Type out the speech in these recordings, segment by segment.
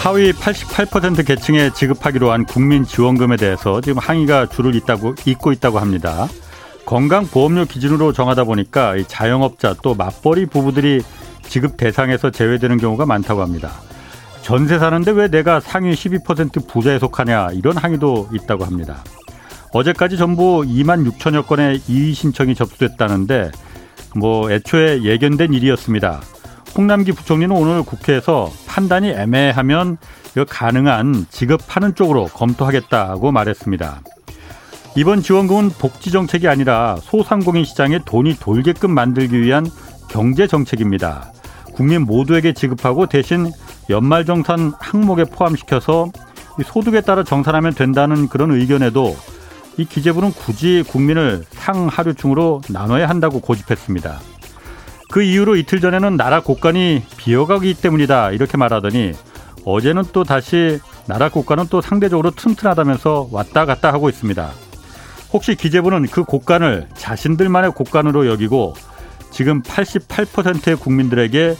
하위 88% 계층에 지급하기로 한 국민 지원금에 대해서 지금 항의가 줄을 잇다고, 잇고 있다고 합니다. 건강보험료 기준으로 정하다 보니까 자영업자 또 맞벌이 부부들이 지급 대상에서 제외되는 경우가 많다고 합니다. 전세 사는데 왜 내가 상위 12% 부자에 속하냐 이런 항의도 있다고 합니다. 어제까지 전부 2만 6천여 건의 이의 신청이 접수됐다는데 뭐 애초에 예견된 일이었습니다. 홍남기 부총리는 오늘 국회에서 판단이 애매하면 가능한 지급하는 쪽으로 검토하겠다고 말했습니다. 이번 지원금은 복지 정책이 아니라 소상공인 시장에 돈이 돌게끔 만들기 위한 경제 정책입니다. 국민 모두에게 지급하고 대신 연말정산 항목에 포함시켜서 소득에 따라 정산하면 된다는 그런 의견에도 이 기재부는 굳이 국민을 상하류층으로 나눠야 한다고 고집했습니다. 그 이후로 이틀 전에는 나라 국간이 비어가기 때문이다 이렇게 말하더니 어제는 또 다시 나라 국간은 또 상대적으로 튼튼하다면서 왔다 갔다 하고 있습니다. 혹시 기재부는 그 국간을 자신들만의 국간으로 여기고 지금 88%의 국민들에게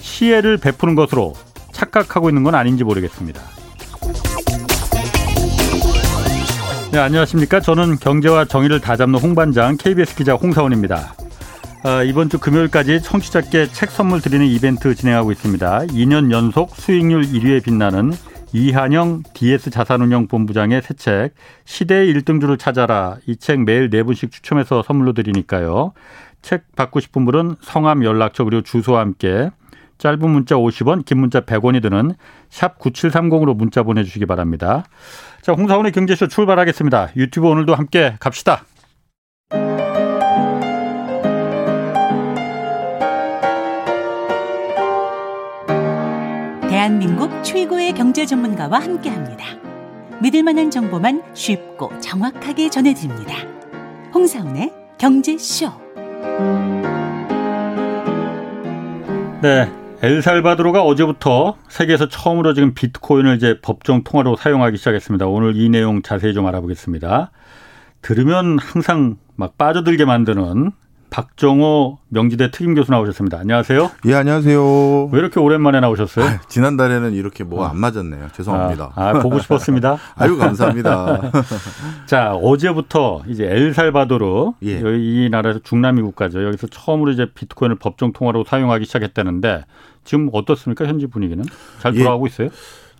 시혜를 베푸는 것으로 착각하고 있는 건 아닌지 모르겠습니다. 네, 안녕하십니까. 저는 경제와 정의를 다잡는 홍반장 KBS 기자 홍사원입니다. 어, 이번 주 금요일까지 청취자께 책 선물 드리는 이벤트 진행하고 있습니다. 2년 연속 수익률 1위에 빛나는 이한영 DS 자산운용본부장의 새 책 시대의 1등주를 찾아라 이 책 매일 네 분씩 추첨해서 선물로 드리니까요. 책 받고 싶은 분은 성함 연락처 그리고 주소와 함께 짧은 문자 50원 긴 문자 100원이 드는 샵 9730으로 문자 보내주시기 바랍니다. 자 홍사원의 경제쇼 출발하겠습니다. 유튜브 오늘도 함께 갑시다. 대한민국 최고의 경제 전문가와 함께 합니다. 믿을 만한 정보만 쉽고 정확하게 전해드립니다. 홍사운의 경제쇼. 네. 엘살바도르가 어제부터 세계에서 처음으로 지금 비트코인을 이제 법정 통화로 사용하기 시작했습니다. 오늘 이 내용 자세히 좀 알아보겠습니다. 들으면 항상 막 빠져들게 만드는 박정호 명지대 특임 교수 나오셨습니다. 안녕하세요. 예, 안녕하세요. 왜 이렇게 오랜만에 나오셨어요? 아, 지난달에는 이렇게 뭐안 어. 맞았네요. 죄송합니다. 아, 아 보고 싶었습니다. 아유, 감사합니다. 자, 어제부터 이제 엘살바도르 예. 이 나라에서 중남미 국가죠. 여기서 처음으로 이제 비트코인을 법정 통화로 사용하기 시작했다는데 지금 어떻습니까? 현지 분위기는 잘 예. 돌아가고 예. 있어요?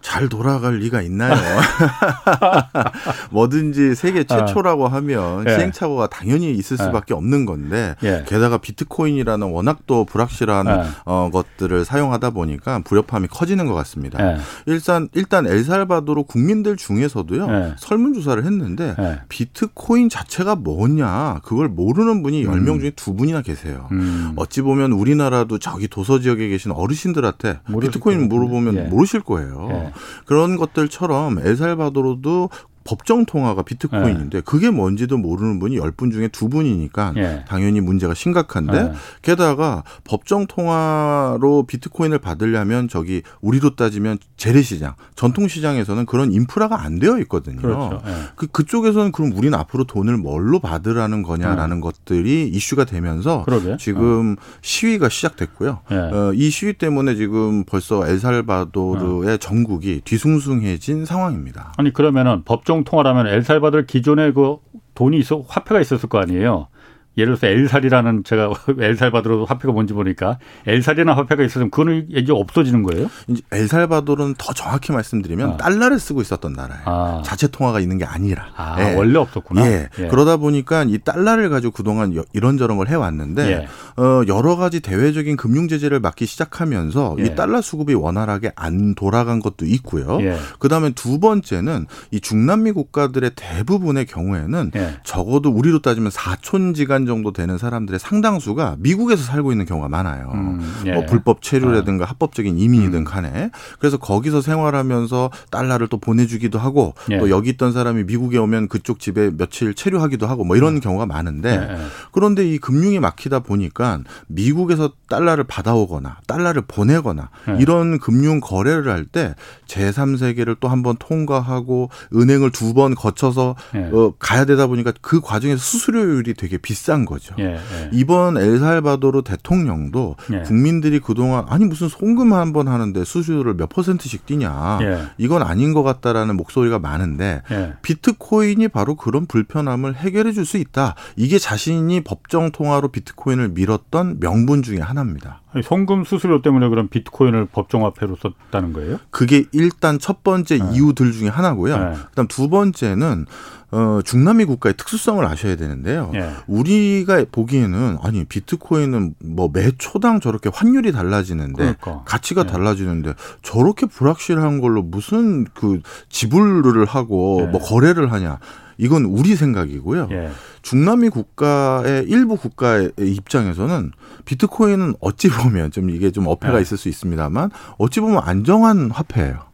잘 돌아갈 리가 있나요? 뭐든지 세계 최초라고 하면 예. 시행착오가 당연히 있을 예. 수밖에 없는 건데 예. 게다가 비트코인이라는 워낙 또 불확실한 예. 어, 것들을 사용하다 보니까 불협함이 커지는 것 같습니다. 예. 일단 일단 엘살바도르 국민들 중에서도요 예. 설문 조사를 했는데 비트코인 자체가 뭐냐 그걸 모르는 분이 음. 10명 중에 두 분이나 계세요. 음. 어찌 보면 우리나라도 저기 도서 지역에 계신 어르신들한테 비트코인 물어보면 모르실 거예요. 그런 것들처럼 엘살바도르도 법정 통화가 비트코인인데 네. 그게 뭔지도 모르는 분이 열 분 중에 두 분이니까 네. 당연히 문제가 심각한데 네. 게다가 법정 통화로 비트코인을 받으려면 저기 우리로 따지면 재래시장, 전통 시장에서는 그런 인프라가 안 되어 있거든요. 그렇죠. 네. 그 그쪽에서는 그럼 우리는 앞으로 돈을 뭘로 받으라는 거냐라는 네. 것들이 이슈가 되면서 그러게. 지금 어. 시위가 시작됐고요. 네. 어, 이 시위 때문에 지금 벌써 엘살바도르의 전국이 뒤숭숭해진 상황입니다. 아니 그러면은 법정 통화라면 엘살바도르 기존에 그 돈이 있어 화폐가 있었을 거 아니에요. 예를 들어서 엘살이라는 제가 엘살바도르 화폐가 뭔지 보니까 엘살이나 화폐가 있었으면 그거는 이제 없어지는 거예요? 이제 엘살바도르는 더 정확히 말씀드리면 아. 달러를 쓰고 있었던 나라예요. 아. 자체 통화가 있는 게 아니라. 아, 예. 원래 없었구나. 예. 예. 그러다 보니까 이 달러를 가지고 그동안 이런저런 걸 해왔는데 예. 어, 여러 가지 대외적인 금융 제재를 막기 시작하면서 이 예. 달러 수급이 원활하게 안 돌아간 것도 있고요. 예. 그다음에 두 번째는 이 중남미 국가들의 대부분의 경우에는 적어도 우리로 따지면 사촌지간 정도 되는 사람들의 상당수가 미국에서 살고 있는 경우가 많아요. 음, 예. 뭐 불법 체류라든가 아. 합법적인 이민이든 음. 간에 그래서 거기서 생활하면서 달러를 또 보내주기도 하고 예. 또 여기 있던 사람이 미국에 오면 그쪽 집에 며칠 체류하기도 하고 뭐 이런 음. 경우가 많은데 예. 그런데 이 금융이 막히다 보니까 미국에서 달러를 받아오거나 달러를 보내거나 예. 이런 금융 거래를 할 때 제3세계를 또 한 번 통과하고 은행을 두 번 거쳐서 예. 어, 가야 되다 보니까 그 과정에서 수수료율이 되게 비싼 한 거죠. 예, 예. 이번 엘살바도르 대통령도 예. 국민들이 그동안 아니 무슨 송금 한 번 하는데 수수료를 몇 퍼센트씩 뛰냐 예. 이건 아닌 것 같다라는 목소리가 많은데 예. 비트코인이 바로 그런 불편함을 해결해 줄 수 있다. 이게 자신이 법정 통화로 비트코인을 밀었던 명분 중의 하나입니다. 아니, 송금 수수료 때문에 그럼 비트코인을 법정화폐로 썼다는 거예요? 그게 일단 첫 번째 네. 이유들 중에 하나고요. 네. 그다음 두 번째는 어, 중남미 국가의 특수성을 아셔야 되는데요. 예. 우리가 보기에는 아니 비트코인은 뭐 매 초당 저렇게 환율이 달라지는데 그러니까. 가치가 예. 달라지는데 저렇게 불확실한 걸로 무슨 그 지불을 하고 예. 뭐 거래를 하냐. 이건 우리 생각이고요. 예. 중남미 국가의 일부 국가의 입장에서는 비트코인은 어찌 보면 좀 이게 좀 어폐가 예. 있을 수 있습니다만 어찌 보면 안정한 화폐예요.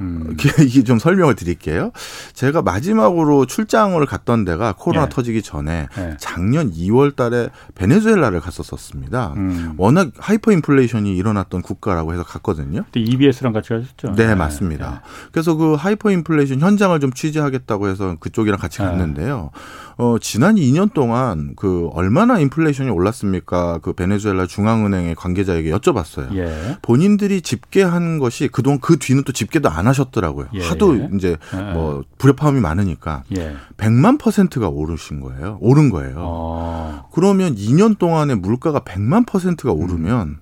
음. 이게 좀 설명을 드릴게요. 제가 마지막으로 출장을 갔던 데가 코로나 예. 터지기 전에 예. 작년 2월 달에 베네수엘라를 갔었었습니다. 음. 워낙 하이퍼 인플레이션이 일어났던 국가라고 해서 갔거든요. 그때 EBS랑 같이 가셨죠? 네, 네. 맞습니다. 예. 그래서 그 하이퍼 인플레이션 현장을 좀 취재하겠다고 해서 그쪽이랑 같이 예. 갔는데요. 어, 지난 2년 동안 그 얼마나 인플레이션이 올랐습니까? 그 베네수엘라 중앙은행의 관계자에게 여쭤봤어요. 예. 본인들이 집계한 것이 그동안 그 뒤는 또 집계도 안 하셨더라고요. 예. 하도 이제 예. 뭐 불협화음이 많으니까 예. 100만 퍼센트가 오르신 거예요. 오른 거예요. 어. 그러면 2년 동안에 물가가 100만 퍼센트가 오르면 음.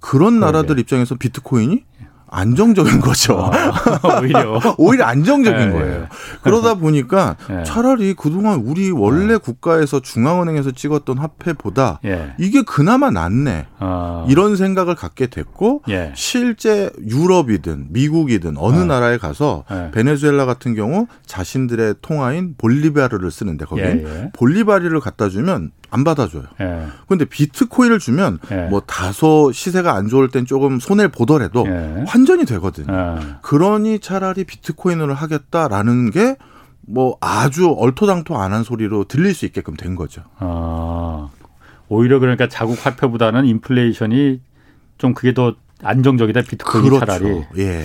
그런 나라들 입장에서 비트코인이 안정적인 거죠. 아, 오히려 오히려 안정적인 네, 거예요. 네. 그러다 보니까 네. 차라리 그동안 우리 원래 네. 국가에서 중앙은행에서 찍었던 화폐보다 예. 이게 그나마 낫네. 아. 이런 생각을 갖게 됐고 예. 실제 유럽이든 미국이든 어느 아. 나라에 가서 예. 베네수엘라 같은 경우 자신들의 통화인 볼리바르를 쓰는데 거긴 예, 예. 볼리바리를 갖다 주면 안 받아줘요. 예. 근데 비트코인을 주면 예. 뭐 다소 시세가 안 좋을 땐 조금 손해를 보더라도 예. 환전이 되거든요. 예. 그러니 차라리 비트코인으로 하겠다라는 게 뭐 아주 얼토당토 안 한 소리로 들릴 수 있게끔 된 거죠. 아, 오히려 그러니까 자국 화폐보다는 인플레이션이 좀 그게 더 안정적이다 비트코인이 그렇죠. 차라리. 예.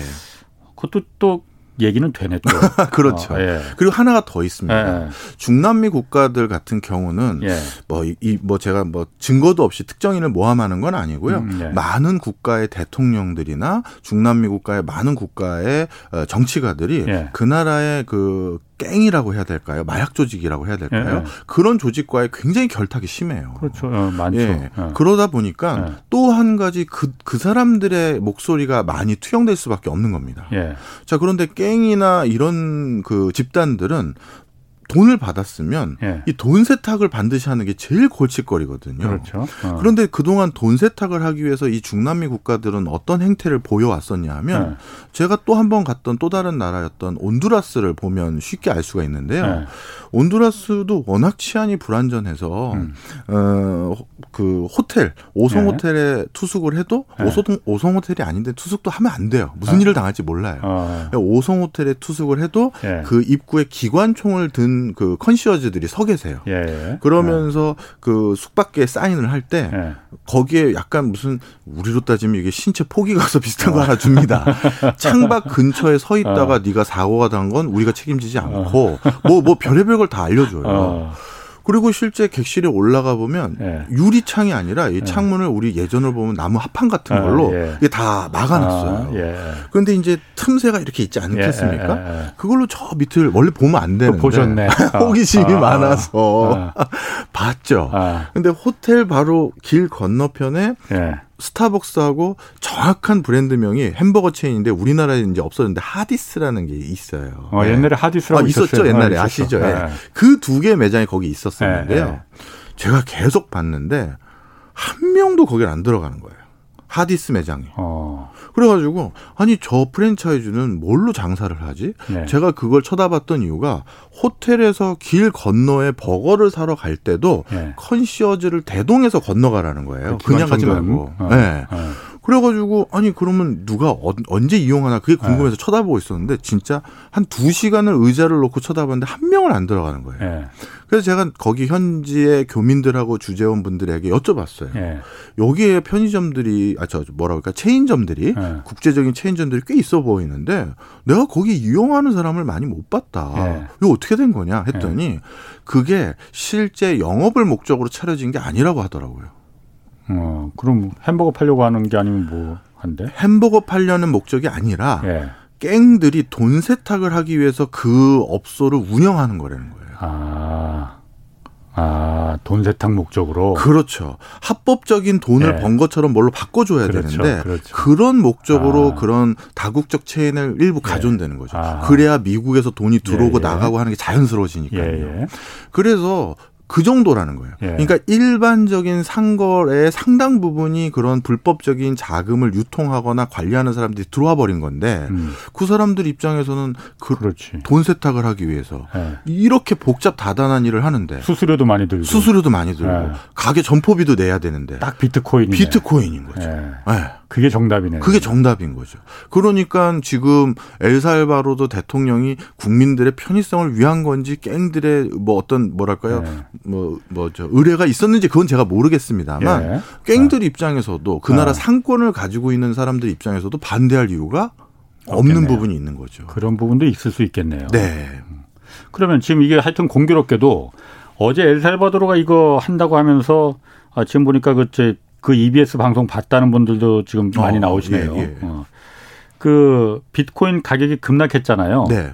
그것도 또 얘기는 되네 또. 그렇죠. 어, 예. 그리고 하나가 더 있습니다. 예. 중남미 국가들 같은 경우는 예. 뭐이뭐 뭐 제가 뭐 증거도 없이 특정인을 모함하는 건 아니고요. 음, 예. 많은 국가의 대통령들이나 중남미 국가의 많은 국가의 어, 정치가들이 예. 그 나라의 그 갱이라고 해야 될까요? 마약 조직이라고 해야 될까요? 예. 그런 조직과의 굉장히 결탁이 심해요. 그렇죠. 어, 많죠. 예. 예. 그러다 보니까 예. 또한 가지 그, 그 사람들의 목소리가 많이 투영될 수밖에 없는 겁니다. 예. 자, 그런데 갱이나 이런 그 집단들은 돈을 받았으면 예. 이돈 세탁을 반드시 하는 게 제일 골칫거리거든요. 그렇죠. 어. 그런데 그동안 돈 세탁을 하기 위해서 이 중남미 국가들은 어떤 행태를 보여왔었냐 하면 예. 제가 또 한 번 갔던 또 다른 나라였던 온두라스를 보면 쉽게 알 수가 있는데요. 예. 온두라스도 워낙 치안이 불안전해서 음. 어그 호텔 오송 예. 호텔에 투숙을 해도 예. 오송 오송 호텔이 아닌데 투숙도 하면 안 돼요. 무슨 아. 일을 당할지 몰라요. 어. 오송 호텔에 투숙을 해도 예. 그 입구에 기관총을 든그 컨시어즈들이 서 계세요. 예. 그러면서 그 숙박계 사인을 할때 예. 거기에 약간 무슨 우리로 따지면 이게 신체 포기 가서 비슷한 거 하나 줍니다. 창밖 근처에 서 있다가 어. 네가 사고가 난 건 우리가 책임지지 않고 뭐뭐 뭐 별의별 걸 다 알려줘요. 어. 그리고 실제 객실에 올라가 보면 예. 유리창이 아니라 이 예. 창문을 우리 예전을 보면 나무 합판 같은 아, 걸로 아, 예. 이게 다 막아놨어요. 아, 예. 그런데 이제 틈새가 이렇게 있지 않겠습니까? 예, 예, 그걸로 저 밑을 원래 보면 안 되는데 보셨네. 호기심이 아, 많아서 봤죠. 아. 근데 호텔 바로 길 건너편에 스타벅스하고 정확한 브랜드명이 햄버거 체인인데 우리나라에 이제 없었는데 하디스라는 게 있어요. 어, 네. 옛날에 하디스라고 아, 있었죠. 옛날에 아, 아시죠? 네. 네. 그두 개 매장이 거기 있었었는데요. 제가 계속 봤는데 한 명도 거길 안 들어가는 거예요. 하디스 매장이. 어. 그래가지고 아니 저 프랜차이즈는 뭘로 장사를 하지? 네. 제가 그걸 쳐다봤던 이유가 호텔에서 길 건너에 버거를 사러 갈 때도 네. 컨시어즈를 대동해서 건너가라는 거예요. 그 그냥 가지 말고. 어. 네. 어. 그래가지고 아니 그러면 누가 어, 언제 이용하나 그게 궁금해서 네. 쳐다보고 있었는데 진짜 한 두 시간을 의자를 놓고 쳐다봤는데 한 명을 안 들어가는 거예요. 네. 그래서 제가 거기 현지의 교민들하고 주재원 분들에게 여쭤봤어요. 네. 여기에 편의점들이 아 저 뭐라 그럴까 체인점들이 네. 국제적인 체인점들이 꽤 있어 보이는데 내가 거기 이용하는 사람을 많이 못 봤다. 네. 이거 어떻게 된 거냐 했더니 그게 실제 영업을 목적으로 차려진 게 아니라고 하더라고요. 어, 그럼 햄버거 팔려고 하는 게 아니면 뭐 한데? 햄버거 팔려는 목적이 아니라 예. 갱들이 돈 세탁을 하기 위해서 그 업소를 운영하는 거라는 거예요. 아. 아, 돈 세탁 목적으로. 그렇죠. 합법적인 돈을 네. 번 것처럼 뭘로 바꿔줘야 그렇죠, 되는데 그렇죠. 그런 목적으로 아. 그런 다국적 체인을 일부 네. 가존되는 거죠. 아. 그래야 미국에서 돈이 들어오고 예, 예. 나가고 하는 게 자연스러워지니까요. 예, 예. 그래서 그 정도라는 거예요. 예. 그러니까 일반적인 상거래의 상당 부분이 그런 불법적인 자금을 유통하거나 관리하는 사람들이 들어와 버린 건데 음. 그 사람들 입장에서는 그 돈 세탁을 하기 위해서 예. 이렇게 복잡 다단한 일을 하는데 수수료도 많이 들고 수수료도 많이 들고 예. 가게 점포비도 내야 되는데 딱 비트코인이 비트코인인 거죠. 예. 예. 그게 정답이네요. 그게 정답인 거죠. 그러니까 지금 엘살바도르 대통령이 국민들의 편의성을 위한 건지 갱들의 뭐 어떤 뭐랄까요 네. 뭐뭐 저 의뢰가 있었는지 그건 제가 모르겠습니다만 예. 갱들 아. 입장에서도 그 나라 아. 상권을 가지고 있는 사람들 입장에서도 반대할 이유가 없는 없겠네요. 부분이 있는 거죠. 그런 부분도 있을 수 있겠네요. 네. 그러면 지금 이게 하여튼 공교롭게도 어제 엘살바도르가 이거 한다고 하면서 아, 지금 보니까 그 그 EBS 방송 봤다는 분들도 지금 많이 어, 나오시네요. 예, 예. 어. 그 비트코인 가격이 급락했잖아요. 네.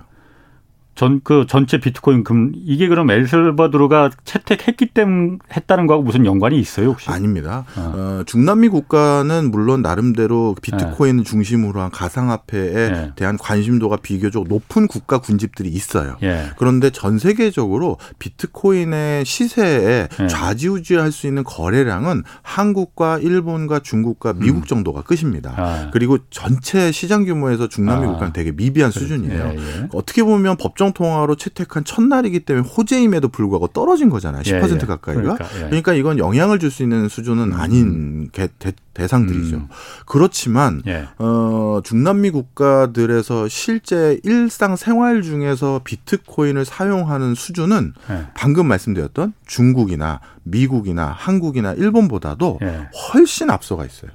전, 그 전체 비트코인 금, 이게 그럼 엘살바도르가 채택했기 때문에 했다는 거하고 무슨 연관이 있어요, 혹시? 아닙니다. 어. 어 중남미 국가는 물론 나름대로 비트코인 네. 중심으로 한 가상화폐에 네. 대한 관심도가 비교적 높은 국가 군집들이 있어요. 네. 그런데 전 세계적으로 비트코인의 시세에 네. 좌지우지할 수 있는 거래량은 한국과 일본과 중국과 미국 음. 정도가 끝입니다. 아. 그리고 전체 시장 규모에서 중남미 아. 국가는 되게 미비한 그렇지. 수준이에요. 어떻게 보면 법정 국정 통화로 채택한 첫날이기 때문에 호재임에도 불구하고 떨어진 거잖아요. 10% 예, 예. 가까이가. 그러니까, 예. 그러니까, 이건 영향을 줄 수 있는 수준은 음. 아닌 게 대, 상들이죠 음. 그렇지만 예. 어, 중남미 국가들에서 실제 일상 생활 중에서 비트코인을 사용하는 수준은 예. 방금 말씀드렸던 중국이나 미국이나 한국이나 일본보다도 예. 훨씬 앞서가 있어요.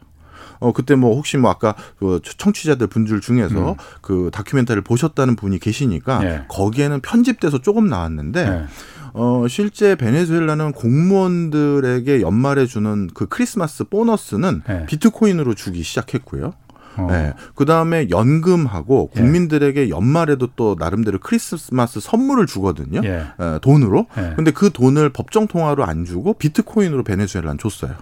어 그때 뭐 혹시 뭐 아까 그 청취자들 분들 중에서 음. 그 다큐멘터리를 보셨다는 분이 계시니까 네. 거기에는 편집돼서 조금 나왔는데 네. 어, 실제 베네수엘라는 공무원들에게 연말에 주는 그 크리스마스 보너스는 네. 비트코인으로 주기 시작했고요. 어. 네. 그 다음에 연금하고 국민들에게 연말에도 또 나름대로 크리스마스 선물을 주거든요. 예. 에, 돈으로. 예. 근데 그 돈을 법정 통화로 안 주고 비트코인으로 베네수엘라는 줬어요.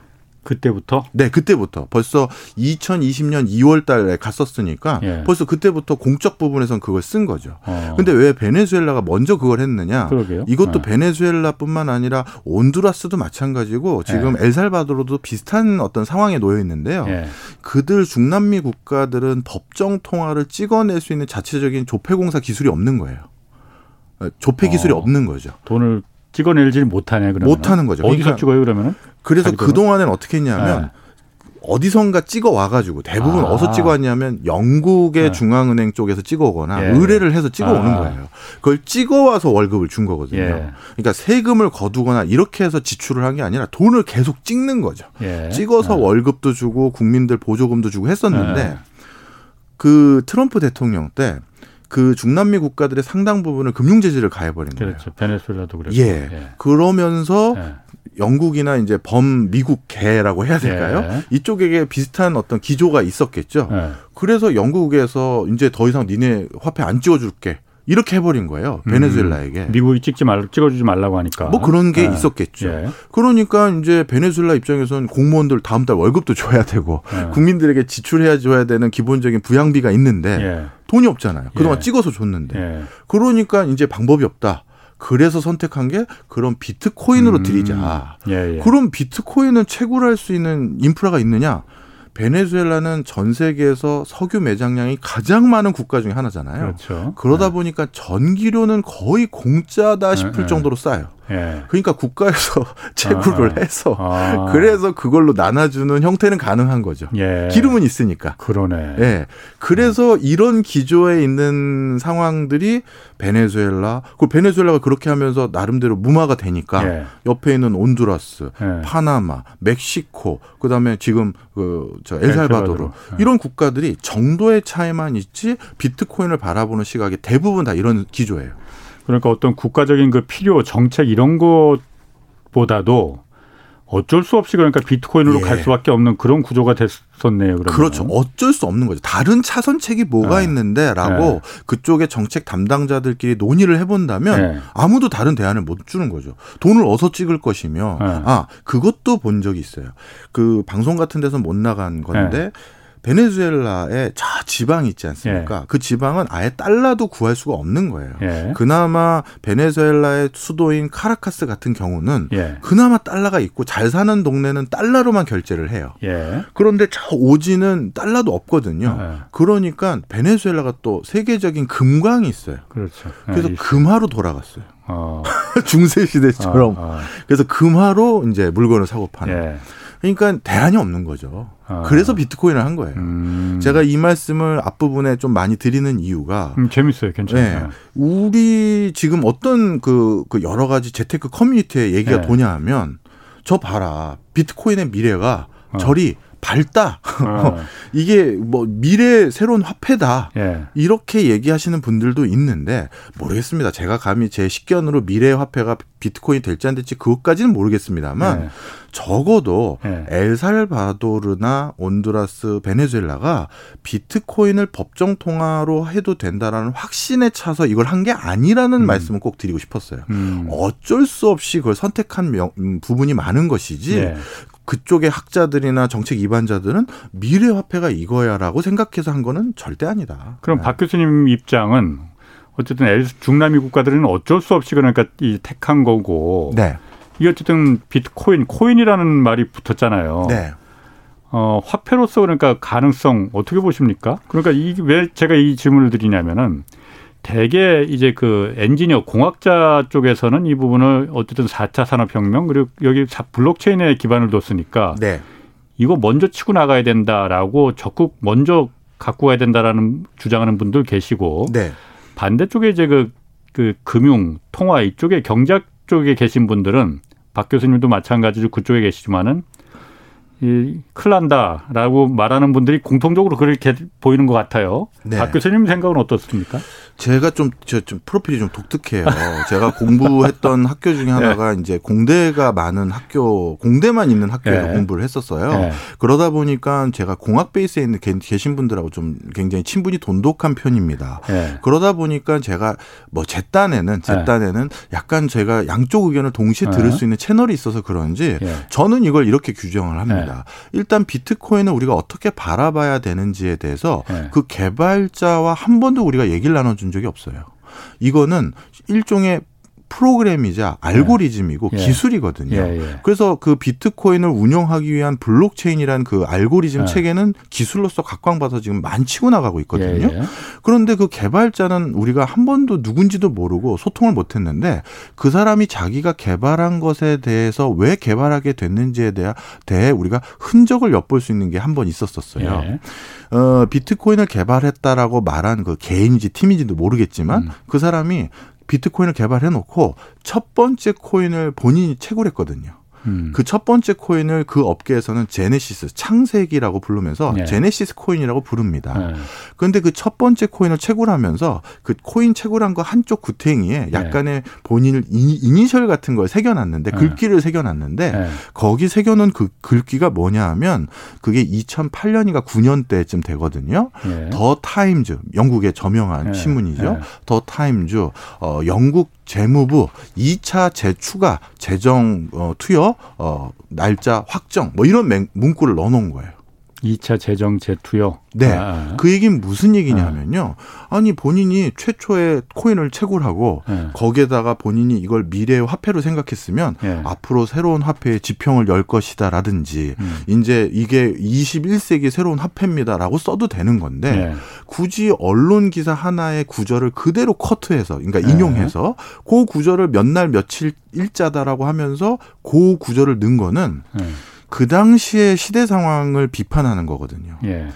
그때부터? 네, 그때부터. 벌써 2020년 2월 달에 갔었으니까 예. 벌써 그때부터 공적 부분에선 그걸 쓴 거죠. 어. 근데 왜 베네수엘라가 먼저 그걸 했느냐? 그러게요. 이것도 네. 베네수엘라뿐만 아니라 온두라스도 마찬가지고 지금 예. 엘살바도르도 비슷한 어떤 상황에 놓여 있는데요. 예. 그들 중남미 국가들은 법정 통화를 찍어낼 수 있는 자체적인 조폐공사 기술이 없는 거예요. 조폐 기술이 어. 없는 거죠. 돈을 찍어내지 못하네 그러면 못하는 거죠. 어디서 그러니까 찍어요 그러면은? 그래서 그 동안엔 어떻게 했냐면 네. 어디선가 찍어 와가지고 대부분 아. 어디서 찍어 왔냐면 영국의 네. 중앙은행 쪽에서 찍어 오거나 예. 의뢰를 해서 찍어 오는 아. 거예요. 그걸 찍어 와서 월급을 준 거거든요. 예. 그러니까 세금을 거두거나 이렇게 해서 지출을 한 게 아니라 돈을 계속 찍는 거죠. 예. 찍어서 네. 월급도 주고 국민들 보조금도 주고 했었는데 네. 그 트럼프 대통령 때그 중남미 국가들의 상당 부분을 금융 제재를 가해버린 거예요. 그렇죠. 베네수엘라도 그랬고. 예. 예. 그러면서 예. 영국이나 이제 범 미국계라고 해야 될까요? 예. 이쪽에게 비슷한 어떤 기조가 있었겠죠. 예. 그래서 영국에서 이제 더 이상 니네 화폐 안 찍어줄게. 이렇게 해버린 거예요. 음. 베네수엘라에게. 음, 미국이 찍지 말, 찍어주지 말라고 하니까. 뭐 그런 게 네. 있었겠죠. 예. 그러니까 이제 베네수엘라 입장에서는 공무원들 다음 달 월급도 줘야 되고 예. 국민들에게 지출해야 줘야 되는 기본적인 부양비가 있는데 예. 돈이 없잖아요. 그동안 예. 찍어서 줬는데. 예. 그러니까 이제 방법이 없다. 그래서 선택한 게 그런 비트코인으로 음. 드리자. 예, 그럼 비트코인은 채굴할 수 있는 인프라가 있느냐? 베네수엘라는 전 세계에서 석유 매장량이 가장 많은 국가 중에 하나잖아요. 그렇죠. 그러다 네. 보니까 전기료는 거의 공짜다 싶을 네, 네. 정도로 싸요. 예. 그러니까 국가에서 채굴을 아, 아. 해서 아. 그래서 그걸로 나눠주는 형태는 가능한 거죠. 예. 기름은 있으니까. 그러네. 예. 그래서 이런 기조에 있는 상황들이 베네수엘라, 그 베네수엘라가 그렇게 하면서 나름대로 무마가 되니까 예. 옆에 있는 온두라스, 예. 파나마, 멕시코, 그다음에 지금 그 저 엘살바도르 예. 이런 국가들이 정도의 차이만 있지 비트코인을 바라보는 시각이 대부분 다 이런 기조예요. 그러니까 어떤 국가적인 그 필요 정책 이런 것보다도 어쩔 수 없이 그러니까 비트코인으로 예. 갈 수밖에 없는 그런 구조가 됐었네요. 그러면. 그렇죠. 어쩔 수 없는 거죠. 다른 차선책이 뭐가 네. 있는데라고 네. 그쪽의 정책 담당자들끼리 논의를 해본다면 네. 아무도 다른 대안을 못 주는 거죠. 돈을 어디서 찍을 것이며 네. 아 그것도 본 적이 있어요. 그 방송 같은 데서 못 나간 건데. 네. 베네수엘라의 저 지방 있지 않습니까? 예. 그 지방은 아예 달러도 구할 수가 없는 거예요. 예. 그나마 베네수엘라의 수도인 카라카스 같은 경우는 예. 그나마 달러가 있고 잘 사는 동네는 달러로만 결제를 해요. 예. 그런데 저 오지는 달러도 없거든요. 예. 그러니까 베네수엘라가 또 세계적인 금광이 있어요. 그렇죠. 그래서 예, 금화로 돌아갔어요. 어. 중세 시대처럼. 어, 어. 그래서 금화로 이제 물건을 사고 파는. 그러니까 대안이 없는 거죠. 아. 그래서 비트코인을 한 거예요. 음. 제가 이 말씀을 앞부분에 좀 많이 드리는 이유가 음, 재밌어요. 괜찮아요. 네. 우리 지금 어떤 그, 그 여러 가지 재테크 커뮤니티의 얘기가 네. 도냐 하면 저 봐라. 비트코인의 미래가 어. 저리 밝다. 어. 이게 뭐 미래 새로운 화폐다. 예. 이렇게 얘기하시는 분들도 있는데 모르겠습니다. 제가 감히 제 식견으로 미래 화폐가 비트코인 될지 안 될지 그것까지는 모르겠습니다만 예. 적어도 예. 엘살바도르나 온두라스, 베네수엘라가 비트코인을 법정 통화로 해도 된다라는 확신에 차서 이걸 한 게 아니라는 음. 말씀을 꼭 드리고 싶었어요. 음. 어쩔 수 없이 그걸 선택한 명, 음, 부분이 많은 것이지 예. 그쪽의 학자들이나 정책 이반자들은 미래 화폐가 이거야라고 생각해서 한 거는 절대 아니다. 그럼 네. 박 교수님 입장은 어쨌든 엘 중남미 국가들은 어쩔 수 없이 그러니까 이 택한 거고. 네. 이게 어쨌든 비트코인, 코인이라는 말이 붙었잖아요. 네. 어, 화폐로서 그러니까 가능성 어떻게 보십니까? 그러니까 이왜 제가 이 질문을 드리냐면은 대개 이제 그 엔지니어 공학자 쪽에서는 이 부분을 어쨌든 4차 산업혁명 그리고 여기 블록체인에 기반을 뒀으니까 네. 이거 먼저 치고 나가야 된다라고 적극 먼저 갖고 가야 된다라는 주장하는 분들 계시고 네. 반대쪽에 이제 그, 그 금융 통화 이쪽에 경제학 쪽에 계신 분들은 박 교수님도 마찬가지로 그쪽에 계시지만은 이 클난다라고 말하는 분들이 공통적으로 그렇게 보이는 것 같아요. 네. 박 교수님 생각은 어떻습니까? 제가 좀, 저, 좀 프로필이 좀 독특해요. 제가 공부했던 학교 중에 하나가 네. 이제 공대가 많은 학교, 공대만 있는 학교에서 네. 공부를 했었어요. 네. 그러다 보니까 제가 공학 베이스에 있는 계신 분들하고 좀 굉장히 친분이 돈독한 편입니다. 네. 그러다 보니까 제가 뭐 제 딴에는, 제 네. 딴에는 약간 제가 양쪽 의견을 동시에 네. 들을 수 있는 채널이 있어서 그런지 저는 이걸 이렇게 규정을 합니다. 일단 비트코인을 우리가 어떻게 바라봐야 되는지에 대해서 그 개발자와 한 번도 우리가 얘기를 나눠준 적이 없어요. 이거는 일종의 프로그램이자 알고리즘이고 예. 기술이거든요. 예, 예. 그래서 그 비트코인을 운영하기 위한 블록체인이란 그 알고리즘 예. 체계는 기술로서 각광받아서 지금 많치고 나가고 있거든요. 예, 예. 그런데 그 개발자는 우리가 한 번도 누군지도 모르고 소통을 못 했는데 그 사람이 자기가 개발한 것에 대해서 왜 개발하게 됐는지에 대해 우리가 흔적을 엿볼 수 있는 게 한 번 있었었어요. 어, 비트코인을 개발했다라고 말한 그 개인인지 팀인지도 모르겠지만 음. 그 사람이 비트코인을 개발해 놓고 첫 번째 코인을 본인이 채굴했거든요. 음. 그첫 번째 코인을 그 업계에서는 제네시스 창세기라고 부르면서 네. 제네시스 코인이라고 부릅니다. 네. 그런데 그 첫 번째 코인을 채굴하면서 그 코인 채굴한 거 한쪽 구탱이에 네. 약간의 본인을 이니셜 같은 걸 새겨놨는데 네. 글귀를 새겨놨는데 네. 거기 새겨놓은 그 글귀가 뭐냐 하면 그게 2008년인가 9년 때쯤 되거든요. 네. 더 타임즈 영국의 저명한 신문이죠. 더 타임즈 어 영국 재무부 2차 재추가 재정 어, 투여 어, 날짜 확정 뭐 이런 맹, 문구를 넣어놓은 거예요. 2차 재정 재투여. 네. 아. 그 얘기는 무슨 얘기냐면요. 아. 아니 본인이 최초의 코인을 채굴하고 네. 거기에다가 본인이 이걸 미래의 화폐로 생각했으면 네. 앞으로 새로운 화폐의 지평을 열 것이다라든지 음. 이제 이게 21세기 새로운 화폐입니다라고 써도 되는 건데 네. 굳이 언론 기사 하나의 구절을 그대로 커트해서 그러니까 네. 인용해서 그 구절을 몇 날 며칠 일자다라고 하면서 그 구절을 넣은 거는 네. 그 당시의 시대 상황을 비판하는 거거든요. 예.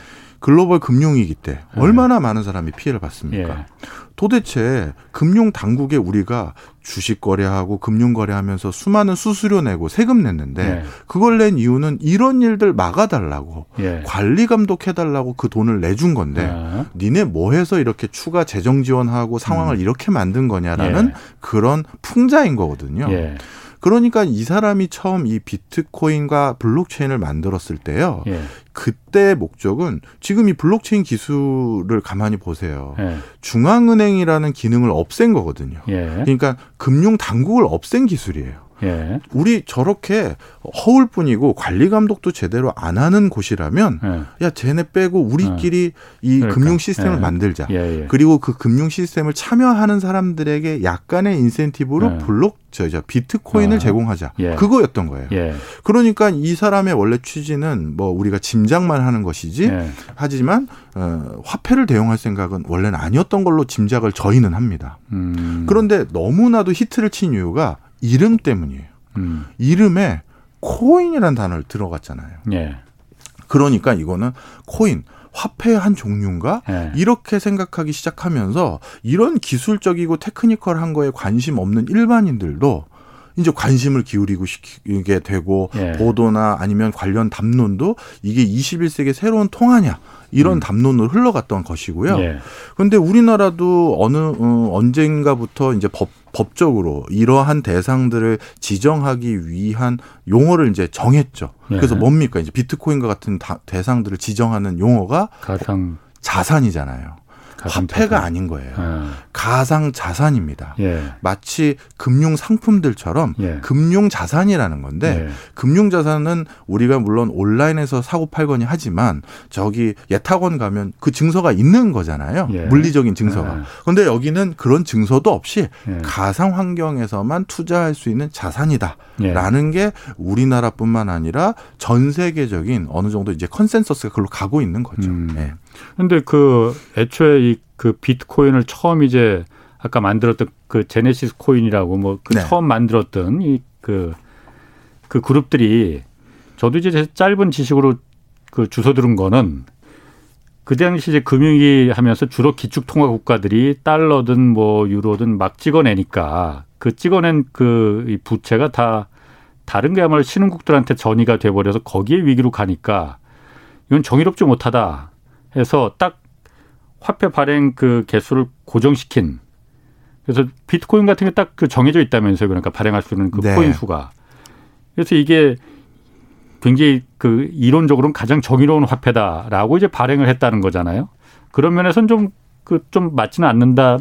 글로벌 금융위기 때 예. 얼마나 많은 사람이 피해를 봤습니까? 예. 도대체 금융 당국에 우리가 주식 거래하고 금융 거래하면서 수많은 수수료 내고 세금 냈는데 예. 그걸 낸 이유는 이런 일들 막아달라고 예. 관리 감독해달라고 그 돈을 내준 건데 예. 니네 뭐 해서 이렇게 추가 재정 지원하고 상황을 음. 이렇게 만든 거냐라는 예. 그런 풍자인 거거든요. 그러니까 이 사람이 처음 이 비트코인과 블록체인을 만들었을 때요. 예. 그때 목적은 지금 이 블록체인 기술을 가만히 보세요. 예. 중앙은행이라는 기능을 없앤 거거든요. 예. 그러니까 금융 당국을 없앤 기술이에요. 예. 우리 저렇게 허울 뿐이고 관리 감독도 제대로 안 하는 곳이라면 예. 야 쟤네 빼고 우리끼리 예. 이 그러니까. 금융 시스템을 예. 만들자. 예, 예. 그리고 그 금융 시스템을 참여하는 사람들에게 약간의 인센티브로 블록 저, 저 비트코인을 아. 제공하자. 그거였던 거예요. 그러니까 이 사람의 원래 취지는 뭐 우리가 짐작만 하는 것이지 하지만 어, 화폐를 대용할 생각은 원래는 아니었던 걸로 짐작을 저희는 합니다. 음. 그런데 너무나도 히트를 친 이유가 이름 때문이에요. 음. 이름에 코인이라는 단어를 들어갔잖아요. 예. 그러니까 이거는 코인, 화폐의 한 종류인가? 예. 이렇게 생각하기 시작하면서 이런 기술적이고 테크니컬한 거에 관심 없는 일반인들도 이제 관심을 기울이고 시키게 되고 예. 보도나 아니면 관련 담론도 이게 21세기 새로운 통하냐 이런 음. 담론으로 흘러갔던 것이고요. 그런데 예. 우리나라도 어느 어, 언젠가부터 이제 법 법적으로 이러한 대상들을 지정하기 위한 용어를 이제 정했죠. 예. 그래서 뭡니까? 이제 비트코인과 같은 대상들을 지정하는 용어가 가상 자산이잖아요. 화폐가 아닌 거예요. 예. 가상 자산입니다. 예. 마치 금융 상품들처럼 예. 금융 자산이라는 건데 예. 금융 자산은 우리가 물론 온라인에서 사고 팔거니 하지만 저기 예탁원 가면 그 증서가 있는 거잖아요. 예. 물리적인 증서가. 예. 그런데 여기는 그런 증서도 없이 가상 환경에서만 투자할 수 있는 자산이다라는 게 우리나라뿐만 아니라 전 세계적인 어느 정도 이제 컨센서스가 그걸로 가고 있는 거죠. 음. 근데 그 애초에 이 그 비트코인을 처음 이제 아까 만들었던 그 제네시스 코인이라고 뭐그 네. 처음 만들었던 이 그그 그 그룹들이 저도 이제 짧은 지식으로 그 주소 들은 거는 그 당시 이제 금융위 하면서 주로 기축통화 국가들이 달러든 뭐 유로든 막 찍어내니까 그 찍어낸 그 부채가 다 다른 게야말로 신흥국들한테 전이가 돼버려서 거기에 위기로 가니까 이건 정의롭지 못하다. 해서 딱 화폐 발행 그 개수를 고정시킨 그래서 비트코인 같은 게 딱 그 정해져 있다면서요. 그러니까 발행할 수 있는 그 네. 코인 수가. 그래서 이게 굉장히 그 이론적으로는 가장 정의로운 화폐다라고 이제 발행을 했다는 거잖아요. 그런 면에서는 좀 그좀 맞지는 않는다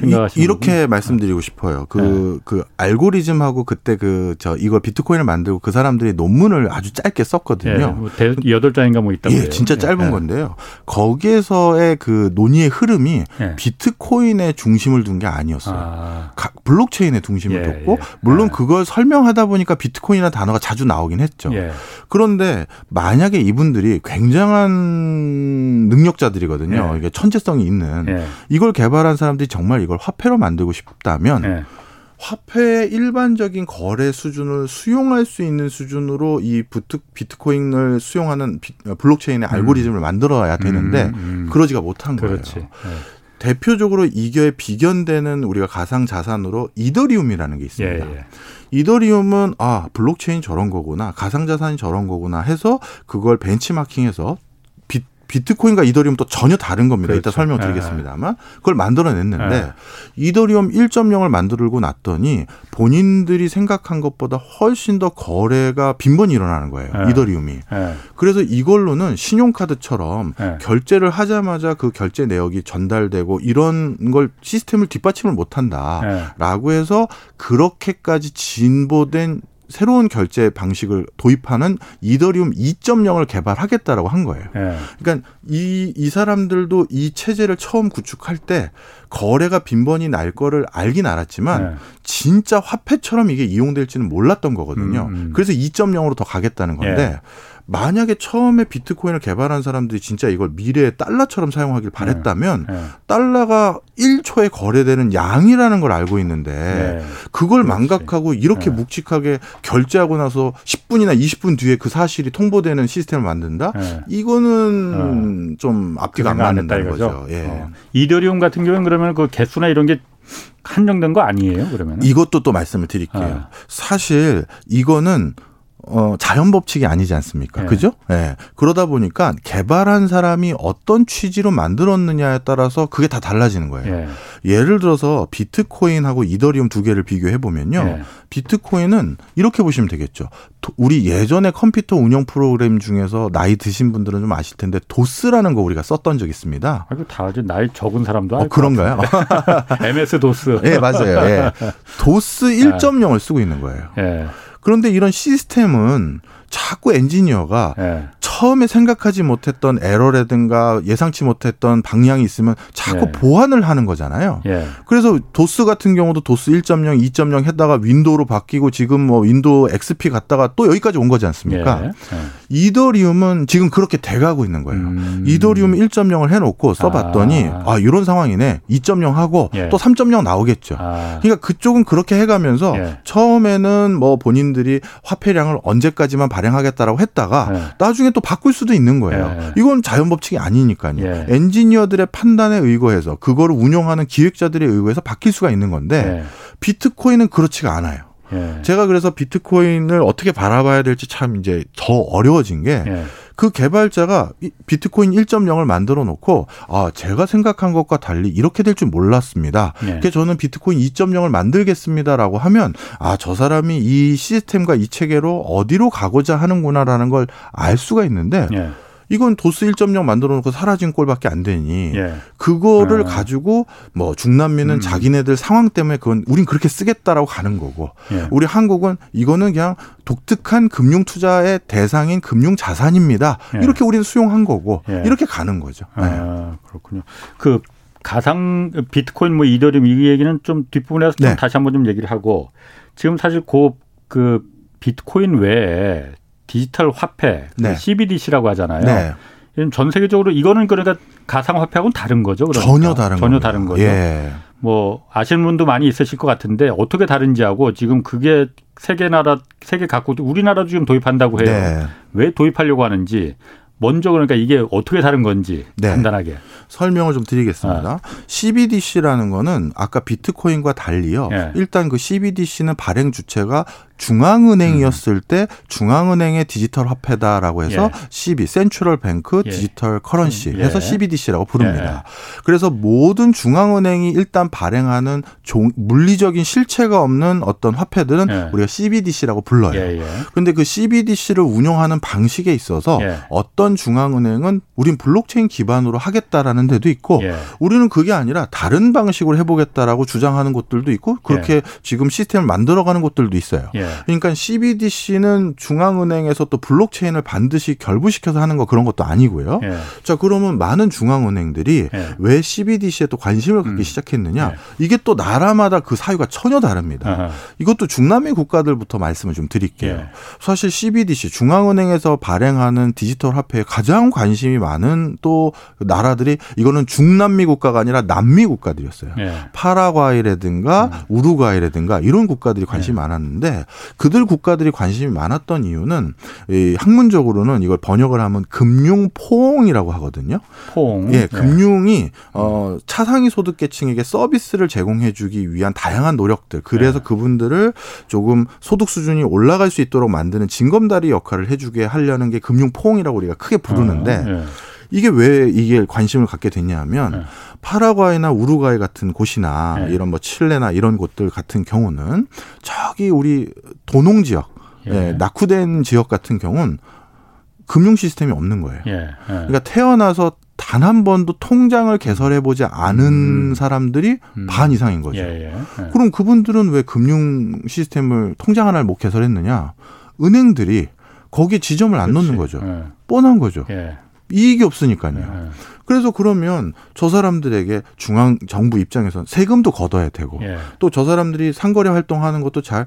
생각하시는 이렇게 부분? 말씀드리고 싶어요. 그, 네. 그 알고리즘하고 그때 그 저 이걸 비트코인을 만들고 그 사람들이 논문을 아주 짧게 썼거든요. 네. 뭐 여덟 장인가 뭐 있다고. 예, 진짜 짧은 네. 건데요. 거기에서의 그 논의의 흐름이 네. 비트코인의 중심을 둔 게 아니었어요. 아. 블록체인의 중심을 예, 뒀고 예. 물론 네. 그걸 설명하다 보니까 비트코인이라는 단어가 자주 나오긴 했죠. 예. 그런데 만약에 이분들이 굉장한 능력자들이거든요. 예. 이게 천재성이 있는 예. 이걸 개발한 사람들이 정말 이걸 화폐로 만들고 싶다면 네. 화폐의 일반적인 거래 수준을 수용할 수 있는 수준으로 이 비트, 비트코인을 수용하는 비, 블록체인의 음. 알고리즘을 만들어야 되는데 음, 음. 그러지가 못한 그렇지. 거예요. 네. 대표적으로 이게 비견되는 우리가 가상 자산으로 이더리움이라는 게 있습니다. 예, 예. 이더리움은 아 블록체인 저런 거구나 가상 자산이 저런 거구나 해서 그걸 벤치마킹해서 비트코인과 이더리움 또 전혀 다른 겁니다. 그렇죠. 이따 설명드리겠습니다만 그걸 만들어냈는데 네. 이더리움 1.0을 만들고 났더니 본인들이 생각한 것보다 훨씬 더 거래가 빈번히 일어나는 거예요. 네. 이더리움이. 네. 그래서 이걸로는 신용카드처럼 네. 결제를 하자마자 그 결제 내역이 전달되고 이런 걸 시스템을 뒷받침을 못한다라고 네. 해서 그렇게까지 진보된 새로운 결제 방식을 도입하는 이더리움 2.0을 개발하겠다라고 한 거예요. 네. 그러니까 이, 이 사람들도 이 체제를 처음 구축할 때 거래가 빈번히 날 거를 알긴 알았지만 네. 진짜 화폐처럼 이게 이용될지는 몰랐던 거거든요. 음, 음. 그래서 2.0으로 더 가겠다는 건데 네. 만약에 처음에 비트코인을 개발한 사람들이 진짜 이걸 미래의 달러처럼 사용하길 바랬다면 네. 네. 달러가 1초에 거래되는 양이라는 걸 알고 있는데 네. 그걸 그렇지. 망각하고 이렇게 네. 묵직하게 결제하고 나서 10분이나 20분 뒤에 그 사실이 통보되는 시스템을 만든다? 네. 이거는 어. 좀 앞뒤가 안 맞는다는 안 거죠. 예. 어. 이더리움 같은 경우는 그러면 그 개수나 이런 게 한정된 거 아니에요? 그러면 이것도 또 말씀을 드릴게요. 어. 사실 이거는 어, 자연 법칙이 아니지 않습니까? 네. 그죠? 예. 네. 그러다 보니까 개발한 사람이 어떤 취지로 만들었느냐에 따라서 그게 다 달라지는 거예요. 네. 예를 들어서 비트코인하고 이더리움 두 개를 비교해 보면요. 네. 비트코인은 이렇게 보시면 되겠죠. 우리 예전에 컴퓨터 운영 프로그램 중에서 나이 드신 분들은 좀 아실 텐데 도스라는 거 우리가 썼던 적 있습니다. 아이고 다 아주 나이 적은 사람도 어, 그런가요? MS 도스. 예, 네, 맞아요. 예. 도스 1.0을 쓰고 있는 거예요. 예. 그런데 이런 시스템은 자꾸 엔지니어가 네. 처음에 생각하지 못했던 에러라든가 예상치 못했던 방향이 있으면 자꾸 네. 보완을 하는 거잖아요. 네. 그래서 도스 같은 경우도 도스 1.0, 2.0 했다가 윈도우로 바뀌고 지금 뭐 윈도우 XP 갔다가 또 여기까지 온 거지 않습니까? 네. 이더리움은 지금 그렇게 돼가고 있는 거예요. 음. 이더리움 1.0을 해놓고 써봤더니 아, 아 이런 상황이네. 2.0 하고 또 3.0 나오겠죠. 아. 그러니까 그쪽은 그렇게 해가면서 처음에는 뭐 본인들이 화폐량을 언제까지만 발 행하겠다라고 했다가 네. 나중에 또 바꿀 수도 있는 거예요. 네. 이건 자연 법칙이 아니니까요. 예. 엔지니어들의 판단에 의거해서 그거를 운영하는 기획자들에 의거해서 바뀔 수가 있는 건데 네. 비트코인은 그렇지가 않아요. 예. 제가 그래서 비트코인을 어떻게 바라봐야 될지 참 이제 더 어려워진 게 예. 그 개발자가 비트코인 1.0을 만들어 놓고 아 제가 생각한 것과 달리 이렇게 될 줄 몰랐습니다. 네. 그래서 저는 비트코인 2.0을 만들겠습니다라고 하면 아 저 사람이 이 시스템과 이 체계로 어디로 가고자 하는구나라는 걸 알 수가 있는데 네. 이건 도스 1.0 만들어 놓고 사라진 꼴밖에 안 되니 예. 그거를 아. 가지고 뭐 중남미는 음. 자기네들 상황 때문에 그건 우린 그렇게 쓰겠다라고 가는 거고 예. 우리 한국은 이거는 그냥 독특한 금융 투자의 대상인 금융 자산입니다. 예. 이렇게 우리는 수용한 거고 예. 이렇게 가는 거죠. 아, 네. 그렇군요. 그 가상 비트코인 뭐 이더리움 이 얘기는 좀 뒷부분에서 좀 네. 다시 한번 좀 얘기를 하고 지금 사실 그, 그 비트코인 외에 디지털 화폐 그 네. CBDC라고 하잖아요. 네. 전 세계적으로 이거는 그러니까 가상 화폐하고는 다른 거죠. 그러니까. 전혀 다른 전혀 겁니다. 다른 거죠. 예. 뭐 아시는 분도 많이 있으실 것 같은데 어떻게 다른지하고 지금 그게 세계 나라 세계 각국 우리나라도 지금 도입한다고 해요. 네. 왜 도입하려고 하는지 먼저 그러니까 이게 어떻게 다른 건지 네. 간단하게 설명을 좀 드리겠습니다. 아. CBDC라는 거는 아까 비트코인과 달리요. 네. 일단 그 CBDC는 발행 주체가 중앙은행이었을 음. 때 중앙은행의 디지털 화폐다라고 해서 예. CB 센트럴 뱅크 예. 디지털 커런시 예. 해서 CBDC라고 부릅니다. 예. 그래서 모든 중앙은행이 일단 발행하는 종, 물리적인 실체가 없는 어떤 화폐들은 예. 우리가 CBDC라고 불러요. 그런데 그 CBDC를 운영하는 방식에 있어서 어떤 중앙은행은 우린 블록체인 기반으로 하겠다라는 데도 있고 우리는 그게 아니라 다른 방식으로 해보겠다라고 주장하는 곳들도 있고 그렇게 지금 시스템을 만들어가는 곳들도 있어요. 그러니까 CBDC는 중앙은행에서 또 블록체인을 반드시 결부시켜서 하는 거 그런 것도 아니고요. 예. 자 그러면 많은 중앙은행들이 예. 왜 CBDC에 또 관심을 갖기 음. 시작했느냐? 예. 이게 또 나라마다 그 사유가 전혀 다릅니다. 아하. 이것도 중남미 국가들부터 말씀을 좀 드릴게요. 예. 사실 CBDC 중앙은행에서 발행하는 디지털 화폐에 가장 관심이 많은 또 나라들이 이거는 중남미 국가가 아니라 남미 국가들이었어요. 예. 파라과이라든가 음. 우루과이라든가 이런 국가들이 관심이 예. 많았는데 그들 국가들이 관심이 많았던 이유는 이 학문적으로는 이걸 번역을 하면 금융 포옹이라고 하거든요. 포옹. 예, 네. 금융이 네. 어 차상위 소득 계층에게 서비스를 제공해 주기 위한 다양한 노력들. 그래서 네. 그분들을 조금 소득 수준이 올라갈 수 있도록 만드는 징검다리 역할을 해 주게 하려는 게 금융 포옹이라고 우리가 크게 부르는데. 아, 네. 이게 왜 이게 관심을 갖게 됐냐면 네. 파라과이나 우루과이 같은 곳이나 네. 이런 뭐 칠레나 이런 곳들 같은 경우는 저기 우리 도농 지역, 예. 예, 낙후된 지역 같은 경우는 금융 시스템이 없는 거예요. 예. 예. 그러니까 태어나서 단 한 번도 통장을 개설해 보지 않은 음. 사람들이 음. 반 이상인 거죠. 예, 예. 예. 그럼 그분들은 왜 금융 시스템을 통장 하나를 못 개설했느냐? 은행들이 거기에 지점을 안 그렇지. 놓는 거죠. 예. 뻔한 거죠. 예. 이익이 없으니까요. 예. 그래서 그러면 저 사람들에게 중앙 정부 입장에선 세금도 걷어야 되고 예. 또저 사람들이 상거래 활동하는 것도 잘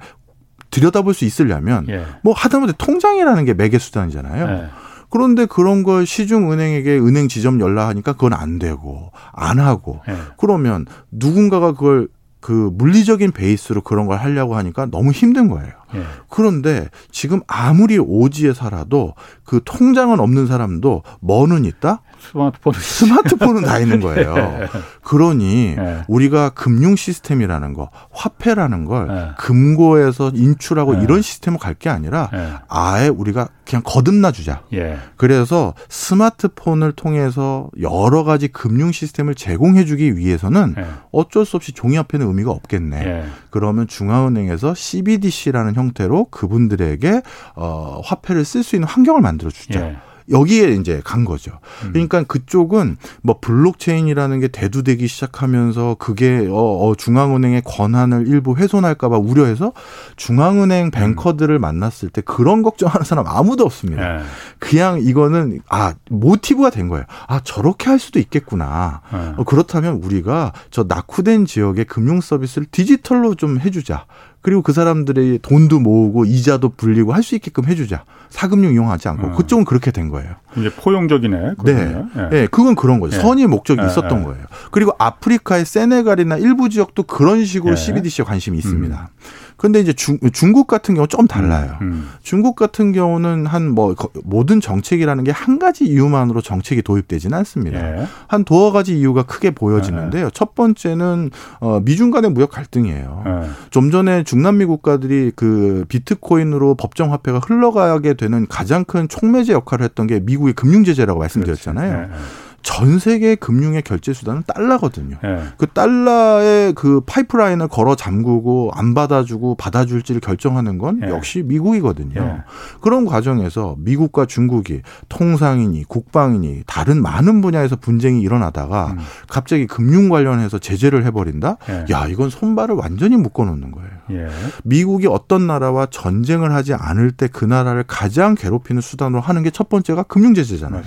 들여다볼 수 있으려면 예. 뭐 하다못해 통장이라는 게 매개 수단이잖아요. 예. 그런데 그런 걸 시중은행에게 은행 지점 연락하니까 그건 안 되고 안 하고 예. 그러면 누군가가 그걸 그 물리적인 베이스로 그런 걸 하려고 하니까 너무 힘든 거예요. 예. 그런데 지금 아무리 오지에 살아도 그 통장은 없는 사람도 뭐는 있다? 스마트폰 스마트폰은 다 있는 거예요. 예. 그러니 예. 우리가 금융 시스템이라는 거, 화폐라는 걸 예. 금고에서 인출하고 예. 이런 시스템을 갈 게 아니라 예. 아예 우리가 그냥 거듭나 주자. 예. 그래서 스마트폰을 통해서 여러 가지 금융 시스템을 제공해 주기 위해서는 어쩔 수 없이 종이화폐는 의미가 없겠네. 그러면 중앙은행에서 CBDC라는 형 태로 그분들에게 어 화폐를 쓸 수 있는 환경을 만들어 주자. 여기에 이제 간 거죠. 음. 그러니까 그쪽은 뭐 블록체인이라는 게 대두되기 시작하면서 그게 어, 어 중앙은행의 권한을 일부 훼손할까봐 우려해서 중앙은행 뱅커들을 음. 만났을 때 그런 걱정하는 사람 아무도 없습니다. 네. 그냥 이거는 아 모티브가 된 거예요. 아 저렇게 할 수도 있겠구나. 네. 어, 그렇다면 우리가 저 낙후된 지역의 금융 서비스를 디지털로 좀 해주자. 그리고 그 사람들의 돈도 모으고 이자도 불리고 할 수 있게끔 해주자. 사금융 이용하지 않고 어. 그쪽은 그렇게 된 거예요. 이제 포용적이네. 네, 네, 네, 그건 그런 거죠. 네. 선의 목적이 네. 있었던 네. 거예요. 그리고 아프리카의 세네갈이나 일부 지역도 그런 식으로 CBDC에 관심이 있습니다. 음. 근데 이제 중, 중국 같은 경우 좀 달라요. 음, 음. 중국 같은 경우는 한 뭐 모든 정책이라는 게 한 가지 이유만으로 정책이 도입되지는 않습니다. 예. 한 두어 가지 이유가 크게 보여지는데요. 예. 첫 번째는 어 미중 간의 무역 갈등이에요. 예. 좀 전에 중남미 국가들이 그 비트코인으로 법정 화폐가 흘러가게 되는 가장 큰 촉매제 역할을 했던 게 미국의 금융 제재라고 말씀드렸잖아요. 예. 전 세계 금융의 결제 수단은 달러거든요. 네. 그 달러의 그 파이프라인을 걸어 잠그고 안 받아주고 받아줄지를 결정하는 건 네. 역시 미국이거든요. 네. 그런 과정에서 미국과 중국이 통상이니 국방이니 다른 많은 분야에서 분쟁이 일어나다가 음. 갑자기 금융 관련해서 제재를 해버린다? 야 이건 손발을 완전히 묶어놓는 거예요. 예. 미국이 어떤 나라와 전쟁을 하지 않을 때 그 나라를 가장 괴롭히는 수단으로 하는 게 첫 번째가 금융 제재잖아요.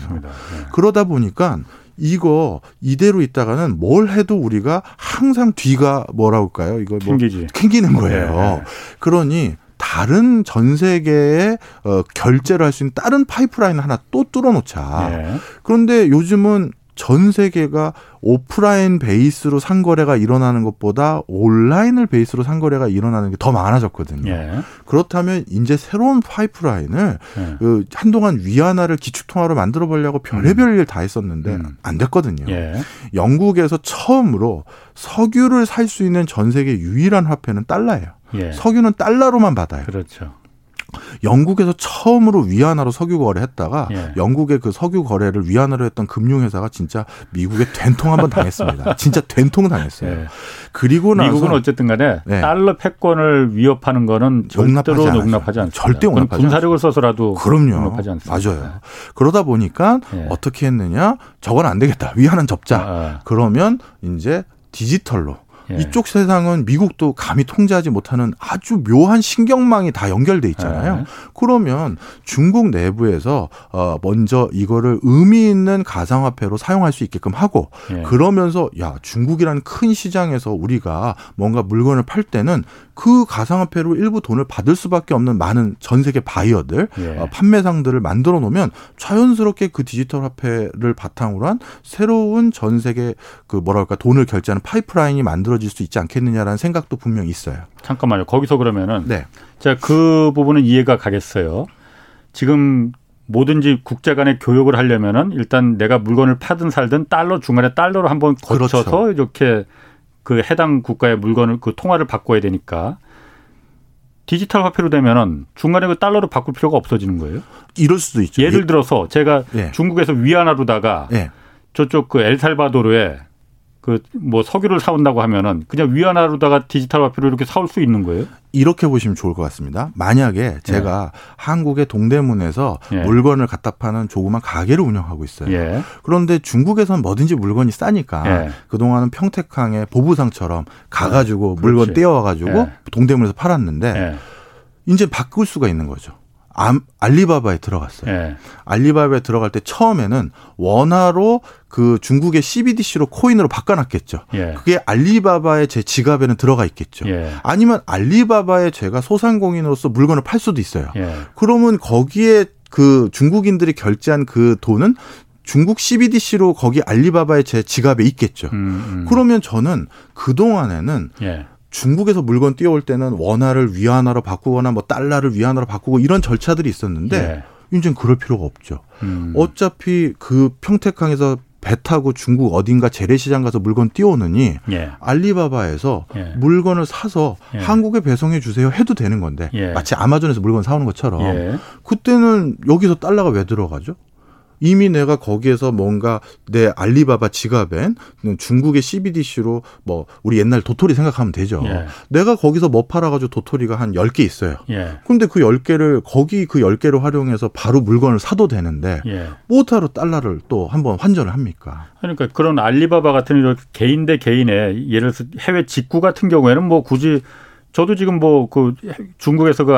그러다 보니까 이거 이대로 있다가는 뭘 해도 우리가 항상 뒤가 뭐라 할까요? 이거 뭐 캥기지. 캥기는 거예요. 네. 그러니 다른 전 세계에 어, 결제를 할 수 있는 다른 파이프라인 하나 또 뚫어놓자. 네. 그런데 요즘은 전 세계가 오프라인 베이스로 상거래가 일어나는 것보다 온라인을 베이스로 상거래가 일어나는 게 더 많아졌거든요. 예. 그렇다면 이제 새로운 파이프라인을 예. 그 한동안 위안화를 기축통화로 만들어 보려고 별의별 음. 일다 했었는데 음. 안 됐거든요. 예. 영국에서 처음으로 석유를 살 수 있는 전 세계 유일한 화폐는 달러예요. 예. 석유는 달러로만 받아요. 그렇죠. 영국에서 처음으로 위안화로 석유 거래했다가 예. 영국의 그 석유 거래를 위안화로 했던 금융회사가 진짜 미국에 된통 한번 당했습니다. 진짜 된통 당했어요. 예. 그리고 나서 미국은 어쨌든 간에 예. 달러 패권을 위협하는 거는 절대로 용납하지 않습니다. 절대 용납하지 군사력을 써서라도 그럼요. 용납하지 않습니다. 맞아요. 그러다 보니까 예. 어떻게 했느냐? 저건 안 되겠다. 위안화는 접자. 아, 아. 그러면 이제 디지털로 예. 이쪽 세상은 미국도 감히 통제하지 못하는 아주 묘한 신경망이 다 연결돼 있잖아요. 예. 그러면 중국 내부에서 어 먼저 이거를 의미 있는 가상화폐로 사용할 수 있게끔 하고 예. 그러면서 야 중국이라는 큰 시장에서 우리가 뭔가 물건을 팔 때는 그 가상화폐로 일부 돈을 받을 수밖에 없는 많은 전 세계 바이어들, 예. 어, 판매상들을 만들어 놓으면 자연스럽게 그 디지털 화폐를 바탕으로 한 새로운 전 세계 그 뭐랄까 돈을 결제하는 파이프라인이 만들어질 수 있지 않겠느냐라는 생각도 분명히 있어요. 잠깐만요. 거기서 그러면은 네. 제가 그 부분은 이해가 가겠어요. 지금 뭐든지 국제 간의 교역을 하려면은 일단 내가 물건을 파든 살든 달러 중간에 달러로 한번 거쳐서 그렇죠. 이렇게 그 해당 국가의 물건을 그 통화를 바꿔야 되니까 디지털 화폐로 되면은 중간에 그 달러로 바꿀 필요가 없어지는 거예요? 이럴 수도 있죠. 예를 예. 들어서 제가 예. 중국에서 위안화로다가 예. 저쪽 그 엘살바도르에 그 뭐 석유를 사온다고 하면은 그냥 위안화로다가 디지털 화폐로 이렇게 사올 수 있는 거예요? 이렇게 보시면 좋을 것 같습니다. 만약에 제가 예. 한국의 동대문에서 예. 물건을 갖다 파는 조그만 가게를 운영하고 있어요. 예. 그런데 중국에선 뭐든지 물건이 싸니까 예. 그동안은 평택항의 보부상처럼 가가지고 예. 물건 떼어와가지고 예. 동대문에서 팔았는데 이제 바꿀 수가 있는 거죠. 알리바바에 들어갔어요. 예. 알리바바에 들어갈 때 처음에는 원화로 그 중국의 CBDC로 코인으로 바꿔놨겠죠. 예. 그게 알리바바의 제 지갑에는 들어가 있겠죠. 예. 아니면 알리바바에 제가 소상공인으로서 물건을 팔 수도 있어요. 예. 그러면 거기에 그 중국인들이 결제한 그 돈은 중국 CBDC로 거기 알리바바의 제 지갑에 있겠죠. 음, 음. 그러면 저는 그 동안에는 예. 중국에서 물건 뛰어올 때는 원화를 위안화로 바꾸거나 뭐 달러를 위안화로 바꾸고 이런 절차들이 있었는데 예. 이제는 그럴 필요가 없죠. 음. 어차피 그 평택항에서 배 타고 중국 어딘가 재래시장 가서 물건 띄워오느니 예. 알리바바에서 예. 물건을 사서 예. 한국에 배송해 주세요 해도 되는 건데 예. 마치 아마존에서 물건 사오는 것처럼 예. 그때는 여기서 달러가 왜 들어가죠? 이미 내가 거기에서 뭔가 내 알리바바 지갑엔 중국의 CBDC로 뭐 우리 옛날 도토리 생각하면 되죠. 예. 내가 거기서 뭐 팔아가지고 도토리가 한 10개 있어요. 예. 근데 그 10개를 거기 그 10개를 활용해서 바로 물건을 사도 되는데 예. 뭐하러 달러를 또 한번 환전을 합니까? 그러니까 그런 알리바바 같은 이런 개인 대 개인의 예를 들어서 해외 직구 같은 경우에는 뭐 굳이 저도 지금 뭐 그 중국에서 그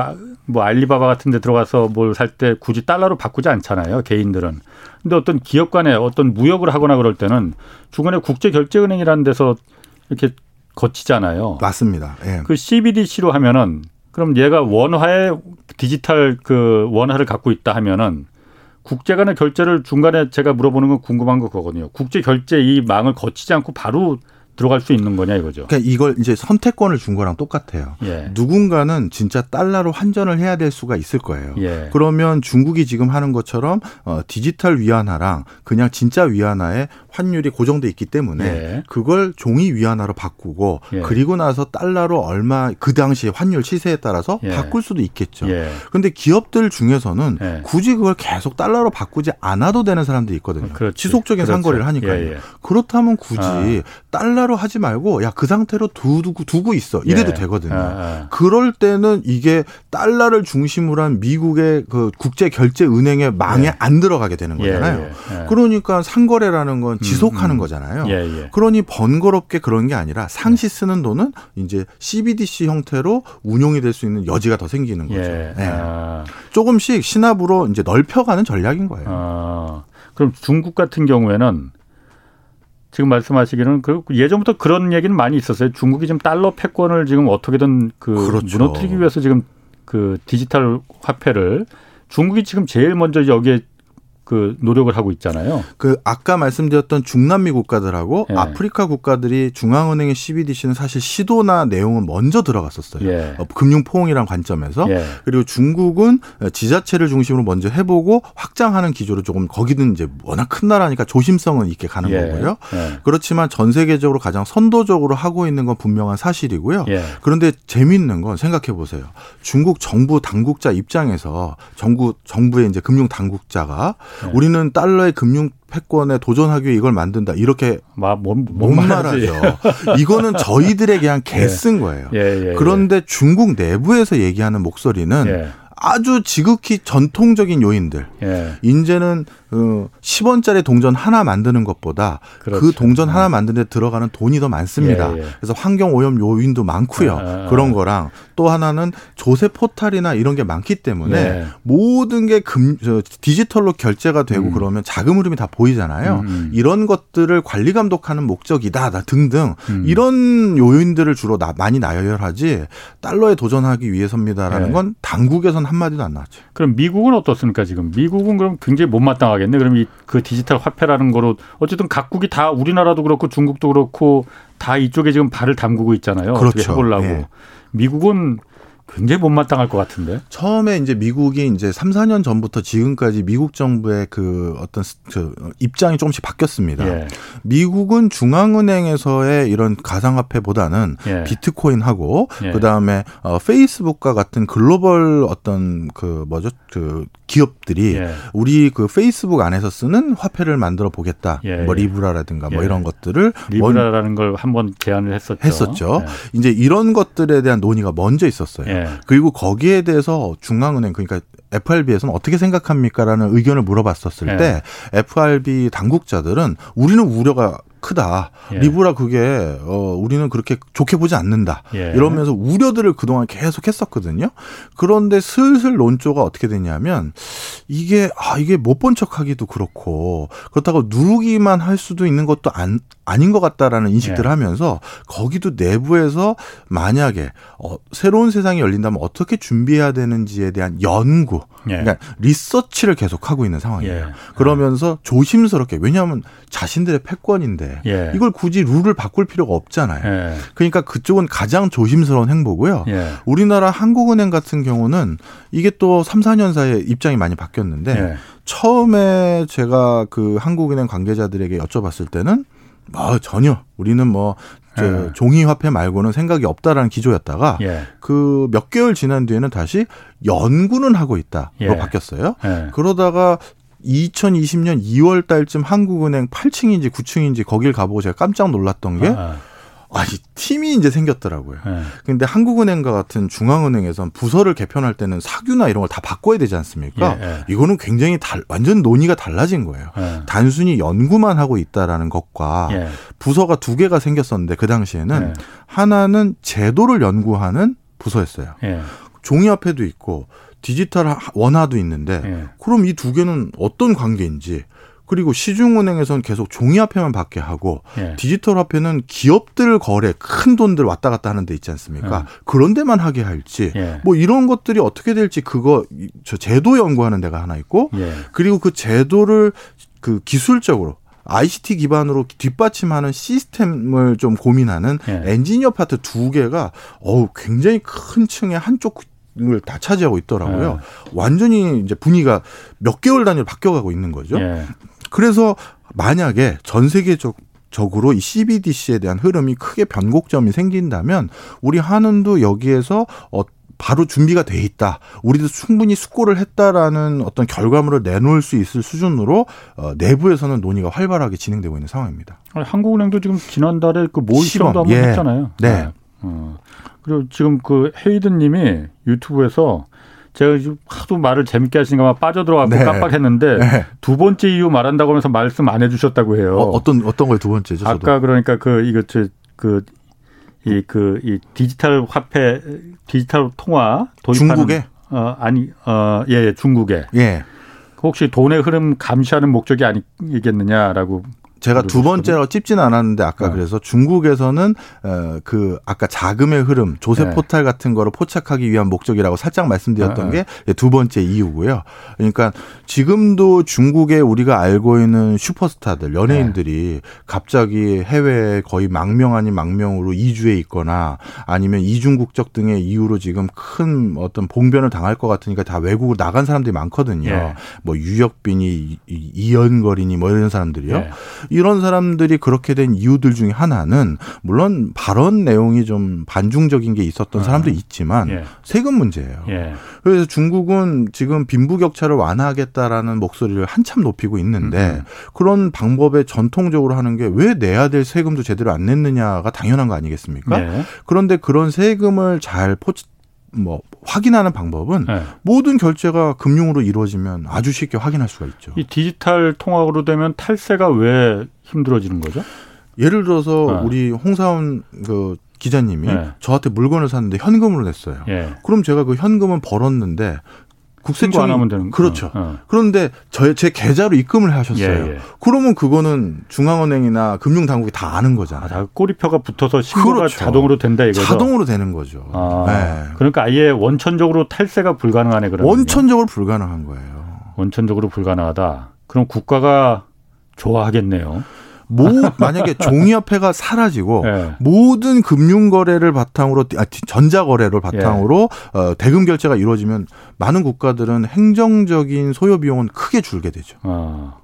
뭐 알리바바 같은 데 들어가서 뭘 살 때 굳이 달러로 바꾸지 않잖아요. 개인들은. 근데 어떤 기업 간에 어떤 무역을 하거나 그럴 때는 중간에 국제결제은행이라는 데서 이렇게 거치잖아요. 맞습니다. 예. 그 CBDC로 하면은 그럼 얘가 원화의 디지털 그 원화를 갖고 있다 하면은 국제 간의 결제를 중간에 제가 물어보는 건 궁금한 거 그거거든요. 국제 결제 이 망을 거치지 않고 바로 들어갈 수 있는 거냐 이거죠. 그러니까 이걸 이제 선택권을 준 거랑 똑같아요. 예. 누군가는 진짜 달러로 환전을 해야 될 수가 있을 거예요. 예. 그러면 중국이 지금 하는 것처럼 어, 디지털 위안화랑 그냥 진짜 위안화의 환율이 고정돼 있기 때문에 예. 그걸 종이 위안화로 바꾸고 예. 그리고 나서 달러로 얼마 그 당시 환율 시세에 따라서 예. 바꿀 수도 있겠죠. 그런데 예. 기업들 중에서는 굳이 그걸 계속 달러로 바꾸지 않아도 되는 사람들이 있거든요. 그렇지. 지속적인 그렇죠. 상거래를 하니까요. 그렇다면 굳이 아. 달러 하나로 하지 말고 야 그 상태로 두고 두고 있어 이래도 예. 되거든요. 예. 그럴 때는 이게 달러를 중심으로 한 미국의 그 국제 결제 은행의 망에 예. 안 들어가게 되는 예, 거잖아요. 예, 예. 그러니까 상거래라는 건 지속하는 음, 음. 거잖아요. 그러니 번거롭게 그런 게 아니라 상시 쓰는 돈은 이제 CBDC 형태로 운용이 될 수 있는 여지가 더 생기는 거죠. 네. 아. 조금씩 신압으로 이제 넓혀가는 전략인 거예요. 아. 그럼 중국 같은 경우에는 지금 말씀하시기는 그 예전부터 그런 얘기는 많이 있었어요. 중국이 지금 달러 패권을 지금 어떻게든 그 그렇죠. 무너뜨리기 위해서 지금 그 디지털 화폐를 중국이 지금 제일 먼저 여기에 그 노력을 하고 있잖아요. 그 아까 말씀드렸던 중남미 국가들하고 예. 아프리카 국가들이 중앙은행의 CBDC는 사실 시도나 내용은 먼저 들어갔었어요. 예. 어, 금융 포옹이란 관점에서 예. 그리고 중국은 지자체를 중심으로 먼저 해보고 확장하는 기조로 조금 거기는 이제 워낙 큰 나라니까 조심성은 있게 가는 예. 거고요. 예. 그렇지만 전 세계적으로 가장 선도적으로 하고 있는 건 분명한 사실이고요. 예. 그런데 재미있는 건 생각해 보세요. 중국 정부 당국자 입장에서 정부 정부의 이제 금융 당국자가 네. 우리는 달러의 금융 패권에 도전하기 위해 이걸 만든다. 이렇게 못, 못 말하죠. 이거는 저희들에게 한 개쓴 네. 거예요. 예, 예, 예, 그런데 중국 내부에서 얘기하는 목소리는 예. 아주 지극히 전통적인 요인들. 예. 이제는 어, 10원짜리 동전 하나 만드는 것보다 그 그렇죠. 그 동전 하나 음. 만드는 데 들어가는 돈이 더 많습니다. 예, 예. 그래서 환경 오염 요인도 많고요. 아, 아, 그런 거랑 또 하나는 조세 포탈이나 이런 게 많기 때문에 예. 모든 게 금, 저, 디지털로 결제가 되고 음. 그러면 자금 흐름이 다 보이잖아요. 음. 음. 이런 것들을 관리 감독하는 목적이다 등등 음. 이런 요인들을 주로 나, 많이 나열하지 달러에 도전하기 위해서입니다라는 예. 건 당국에선 한마디도 안 나왔죠. 그럼 미국은 어떻습니까 지금? 미국은 그럼 굉장히 못마땅하게 하겠네. 그럼 이 그 디지털 화폐라는 거로 어쨌든 각국이 다 우리나라도 그렇고 중국도 그렇고 다 이쪽에 지금 발을 담그고 있잖아요. 그렇죠. 해보려고. 예. 미국은 굉장히 못마땅할 것 같은데. 처음에 이제 미국이 이제 3, 4년 전부터 지금까지 미국 정부의 그 어떤 그 입장이 조금씩 바뀌었습니다. 예. 미국은 중앙은행에서의 이런 가상화폐보다는 예. 비트코인하고 예. 그다음에 어 페이스북과 같은 글로벌 어떤 그 뭐죠? 그 기업들이 예. 우리 그 페이스북 안에서 쓰는 화폐를 만들어 보겠다. 예. 뭐 예. 리브라라든가 뭐 예. 이런 것들을 리브라라는 걸 한번 제안을 했었죠. 했었죠. 예. 이제 이런 것들에 대한 논의가 먼저 있었어요. 예. 그리고 거기에 대해서 중앙은행 그러니까 FRB에서는 어떻게 생각합니까라는 의견을 물어봤었을 때 FRB 당국자들은 우리는 우려가 크다. 예. 리브라 그게 어 우리는 그렇게 좋게 보지 않는다. 예. 이러면서 우려들을 그동안 계속 했었거든요. 그런데 슬슬 논조가 어떻게 되냐면 이게 아 이게 못 본 척하기도 그렇고 그렇다고 누르기만 할 수도 있는 것도 안 아닌 것 같다라는 인식들을 예. 하면서 거기도 내부에서 만약에 어 새로운 세상이 열린다면 어떻게 준비해야 되는지에 대한 연구, 예. 그러니까 리서치를 계속 하고 있는 상황이에요. 예. 그러면서 조심스럽게 왜냐하면 자신들의 패권인데 예. 이걸 굳이 룰을 바꿀 필요가 없잖아요. 예. 그러니까 그쪽은 가장 조심스러운 행보고요. 예. 우리나라 한국은행 같은 경우는 이게 또 3, 4년 사이에 입장이 많이 바뀌었는데 예. 처음에 제가 그 한국은행 관계자들에게 여쭤봤을 때는 뭐 전혀 우리는 뭐 예. 종이 화폐 말고는 생각이 없다라는 기조였다가 예. 그몇 개월 지난 뒤에는 다시 연구는 하고 있다로 예. 바뀌었어요. 예. 그러다가 2020년 2월 달쯤 한국은행 8층인지 9층인지 거길 가보고 제가 깜짝 놀랐던 게 아. 아, 이 팀이 이제 생겼더라고요. 네. 근데 한국은행과 같은 중앙은행에선 부서를 개편할 때는 사규나 이런 걸 다 바꿔야 되지 않습니까? 예, 예. 이거는 굉장히 달, 완전 논의가 달라진 거예요. 예. 단순히 연구만 하고 있다라는 것과 예. 부서가 두 개가 생겼었는데 그 당시에는 예. 하나는 제도를 연구하는 부서였어요. 예. 종이화폐도 있고 디지털 원화도 있는데 예. 그럼 이 두 개는 어떤 관계인지 그리고 시중은행에서는 계속 종이화폐만 받게 하고 예. 디지털 화폐는 기업들 거래 큰 돈들 왔다 갔다 하는 데 있지 않습니까? 예. 그런 데만 하게 할지 예. 뭐 이런 것들이 어떻게 될지 그거 저 제도 연구하는 데가 하나 있고 예. 그리고 그 제도를 그 기술적으로 ICT 기반으로 뒷받침하는 시스템을 좀 고민하는 예. 엔지니어 파트 두 개가 어우 굉장히 큰 층의 한쪽 을 다 차지하고 있더라고요. 예. 완전히 이제 분위기가 몇 개월 단위로 바뀌어가고 있는 거죠. 예. 그래서 만약에 전 세계적 적으로 이 CBDC에 대한 흐름이 크게 변곡점이 생긴다면 우리 한은도 여기에서 어 바로 준비가 돼 있다. 우리도 충분히 숙고를 했다라는 어떤 결과물을 내놓을 수 있을 수준으로 어, 내부에서는 논의가 활발하게 진행되고 있는 상황입니다. 한국은행도 지금 지난달에 그 모의 시험도 한번 예. 했잖아요. 네. 네. 어. 그리고 지금 그 헤이든님이 유튜브에서 제가 지금 하도 말을 재밌게 하시니까 막 빠져들어가고 네. 깜빡했는데 네. 두 번째 이유 말한다고 하면서 말씀 안 해주셨다고 해요. 어, 떤 어떤 거예요 두 번째죠? 아까 저도. 그러니까 그 이거 그 이 그 이 디지털 화폐 디지털 통화 도입하는 중국에 어 아니 어예 예, 중국에 예 혹시 돈의 흐름 감시하는 목적이 아니겠느냐라고 제가 두 번째로 찝지는 않았는데 아까 네. 그래서 중국에서는 어그 아까 자금의 흐름 조세 네. 포탈 같은 거를 포착하기 위한 목적이라고 살짝 말씀드렸던 네. 게두 번째 이유고요. 그러니까 지금도 중국에 우리가 알고 있는 슈퍼스타들 연예인들이 네. 갑자기 해외에 거의 망명 아닌 망명으로 이주해 있거나 아니면 이중국적 등의 이유로 지금 큰 어떤 봉변을 당할 것 같으니까 다 외국으로 나간 사람들이 많거든요. 네. 뭐 유혁빈이 이연거리니 뭐 이런 사람들이요. 네. 이런 사람들이 그렇게 된 이유들 중에 하나는 물론 발언 내용이 좀 반중적인 게 있었던 아. 사람도 있지만 예. 세금 문제예요. 예. 그래서 중국은 지금 빈부격차를 완화하겠다라는 목소리를 한참 높이고 있는데 음. 그런 방법에 전통적으로 하는 게 왜 내야 될 세금도 제대로 안 냈느냐가 당연한 거 아니겠습니까? 예. 그런데 그런 세금을 잘 포치 뭐 확인하는 방법은 네. 모든 결제가 금융으로 이루어지면 아주 쉽게 확인할 수가 있죠. 이 디지털 통화로 되면 탈세가 왜 힘들어지는 거죠? 예를 들어서 네. 우리 홍사원 그 기자님이 네. 저한테 물건을 샀는데 현금으로 냈어요. 예. 그럼 제가 그 현금은 벌었는데 국세청 안 하면 되는 그렇죠. 어. 그런데 저 제 계좌로 입금을 하셨어요. 예, 예. 그러면 그거는 중앙은행이나 금융당국이 다 아는 거잖아요. 아, 꼬리표가 붙어서 신고가 그렇죠. 자동으로 된다 이거죠. 자동으로 되는 거죠. 아, 네. 그러니까 아예 원천적으로 탈세가 불가능하네 그러면. 원천적으로 불가능한 거예요. 원천적으로 불가능하다. 그럼 국가가 좋아하겠네요. 모 만약에 종이화폐가 사라지고 네. 모든 금융 거래를 바탕으로 아, 전자 거래를 바탕으로 네. 어, 대금 결제가 이루어지면 많은 국가들은 행정적인 소요 비용은 크게 줄게 되죠. 아.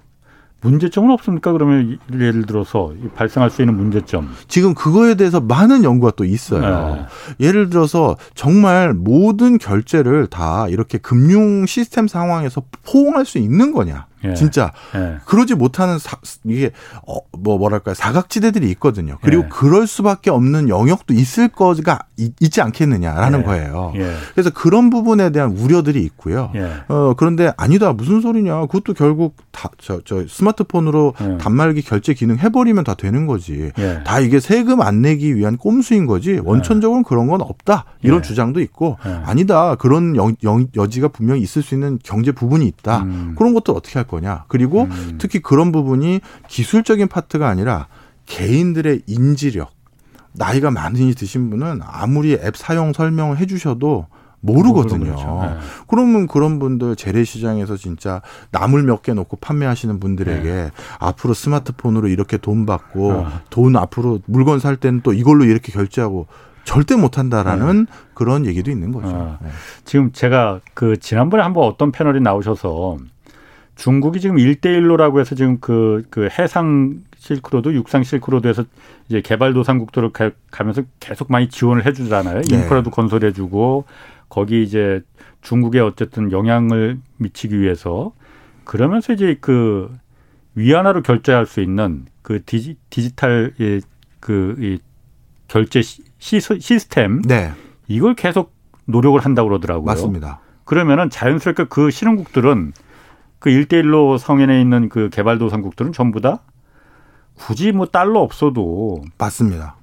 문제점은 없습니까? 그러면 예를 들어서 발생할 수 있는 문제점. 지금 그거에 대해서 많은 연구가 또 있어요. 네. 예를 들어서 정말 모든 결제를 다 이렇게 금융 시스템 상황에서 포옹할 수 있는 거냐? 예. 진짜 예. 그러지 못하는 사, 이게 어, 뭐 뭐랄까요 사각지대들이 있거든요. 그리고 예. 그럴 수밖에 없는 영역도 있을 거가 있지 않겠느냐라는 예. 거예요. 예. 그래서 그런 부분에 대한 우려들이 있고요. 예. 어 그런데 아니다 무슨 소리냐? 그것도 결국 다저 저 스마트폰으로 단말기 결제 기능 해버리면 다 되는 거지. 다 이게 세금 안 내기 위한 꼼수인 거지. 원천적으로는 그런 건 없다. 이런 주장도 있고 아니다 그런 여, 여, 여지가 분명히 있을 수 있는 경제 부분이 있다. 음. 그런 것들 어떻게 할 거 냐. 그리고 음. 특히 그런 부분이 기술적인 파트가 아니라 개인들의 인지력, 나이가 많이 드신 분은 아무리 앱 사용 설명을 해 주셔도 모르거든요. 그렇죠. 네. 그러면 그런 분들 재래시장에서 진짜 나물 몇 개 놓고 판매하시는 분들에게 네. 앞으로 스마트폰으로 이렇게 돈 받고 어. 돈 앞으로 물건 살 때는 또 이걸로 이렇게 결제하고 절대 못한다라는 네. 그런 얘기도 있는 거죠. 어. 네. 지금 제가 그 지난번에 한번 어떤 패널이 나오셔서 중국이 지금 일대일로라고 해서 지금 그, 그 해상 실크로드, 육상 실크로드에서 이제 개발도상국들을 가, 면서 계속 많이 지원을 해주잖아요. 네. 인프라도 건설해주고 거기 이제 중국에 어쨌든 영향을 미치기 위해서 그러면서 이제 그 위안화로 결제할 수 있는 그 디지, 디지털 그이 결제 시, 시스템 네. 이걸 계속 노력을 한다고 그러더라고요. 맞습니다. 그러면은 자연스럽게 그 신흥국들은 그 일대일로 성인에 있는 그 개발도상국들은 전부 다 굳이 뭐 달러 없어도 맞습니다.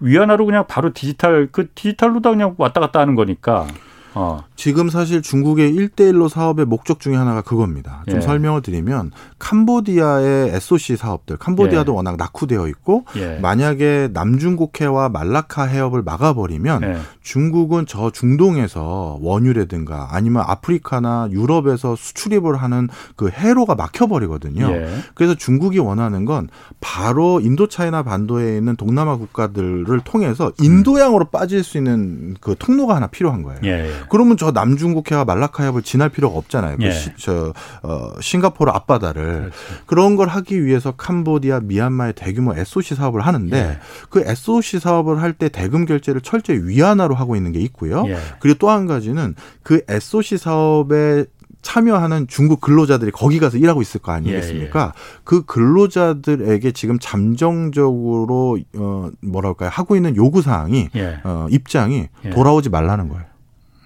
위안화로 그냥 바로 디지털 그 디지털로 다 그냥 왔다 갔다 하는 거니까 어. 지금 사실 중국의 일대일로 사업의 목적 중에 하나가 그겁니다. 좀 예. 설명을 드리면 캄보디아의 SOC 사업들, 캄보디아도 예. 워낙 낙후되어 있고 예. 만약에 남중국해와 말라카 해협을 막아버리면 예. 중국은 저 중동에서 원유라든가 아니면 아프리카나 유럽에서 수출입을 하는 그 해로가 막혀버리거든요. 예. 그래서 중국이 원하는 건 바로 인도차이나 반도에 있는 동남아 국가들을 통해서 인도양으로 음. 빠질 수 있는 그 통로가 하나 필요한 거예요. 예. 그러면 저 남중국해와 말라카 해협을 지날 필요가 없잖아요. 그 예. 그 시, 저 어, 싱가포르 앞바다를 그렇지. 그런 걸 하기 위해서 캄보디아, 미얀마의 대규모 SOC 사업을 하는데 예. 그 SOC 사업을 할 때 대금 결제를 철저히 위안화로 하고 있는 게 있고요. 예. 그리고 또 한 가지는 그 SOC 사업에 참여하는 중국 근로자들이 거기 가서 일하고 있을 거 아니겠습니까? 예, 예. 그 근로자들에게 지금 잠정적으로 어 뭐랄까요 하고 있는 요구 사항이 예. 어 입장이 예. 돌아오지 말라는 거예요.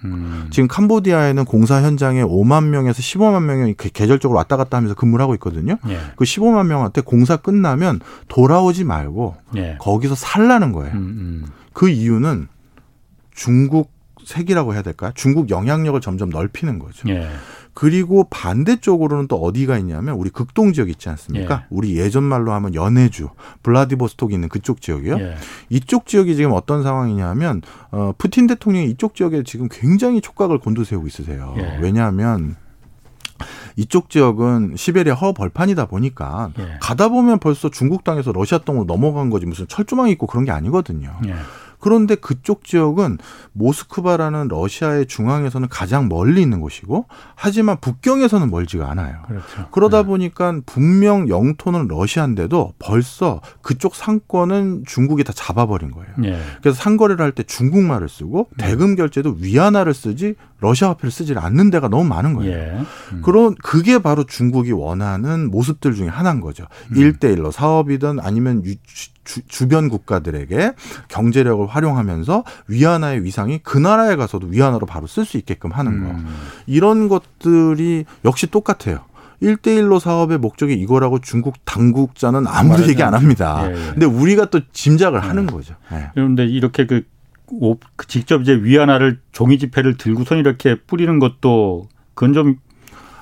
음. 지금 캄보디아에는 공사 현장에 5만 명에서 15만 명이 계절적으로 왔다 갔다 하면서 근무를 하고 있거든요. 예. 그 15만 명한테 공사 끝나면 돌아오지 말고 예. 거기서 살라는 거예요. 음, 음. 그 이유는 중국 색이라고 해야 될까요? 중국 영향력을 점점 넓히는 거죠. 예. 그리고 반대쪽으로는 또 어디가 있냐면 우리 극동 지역 있지 않습니까? 예. 우리 예전 말로 하면 연해주, 블라디보스톡이 있는 그쪽 지역이요. 예. 이쪽 지역이 지금 어떤 상황이냐면 어 푸틴 대통령이 이쪽 지역에 지금 굉장히 촉각을 곤두세우고 있으세요. 예. 왜냐하면 이쪽 지역은 시베리아 허 벌판이다 보니까 예. 가다 보면 벌써 중국 땅에서 러시아 땅으로 넘어간 거지 무슨 철조망이 있고 그런 게 아니거든요. 예. 그런데 그쪽 지역은 모스크바라는 러시아의 중앙에서는 가장 멀리 있는 곳이고 하지만 북경에서는 멀지가 않아요. 그렇죠. 그러다 네. 보니까 분명 영토는 러시아인데도 벌써 그쪽 상권은 중국이 다 잡아버린 거예요. 네. 그래서 상거래를 할 때 중국말을 쓰고 네. 대금 결제도 위안화를 쓰지 러시아 화폐를 쓰지 않는 데가 너무 많은 거예요. 예. 음. 그런 그게 바로 중국이 원하는 모습들 중에 하나인 거죠. 일대일로 사업이든 아니면 유, 주, 변 국가들에게 경제력을 활용하면서 위안화의 위상이 그 나라에 가서도 위안화로 바로 쓸 수 있게끔 하는 거. 음. 이런 것들이 역시 똑같아요. 1대1로 사업의 목적이 이거라고 중국 당국자는 아무도 얘기 안 합니다. 예, 예. 근데 우리가 또 짐작을 예. 하는 거죠. 예. 그런데 이렇게 그, 그 직접 이제 위안화를 종이 지폐를 들고선 이렇게 뿌리는 것도 그건 좀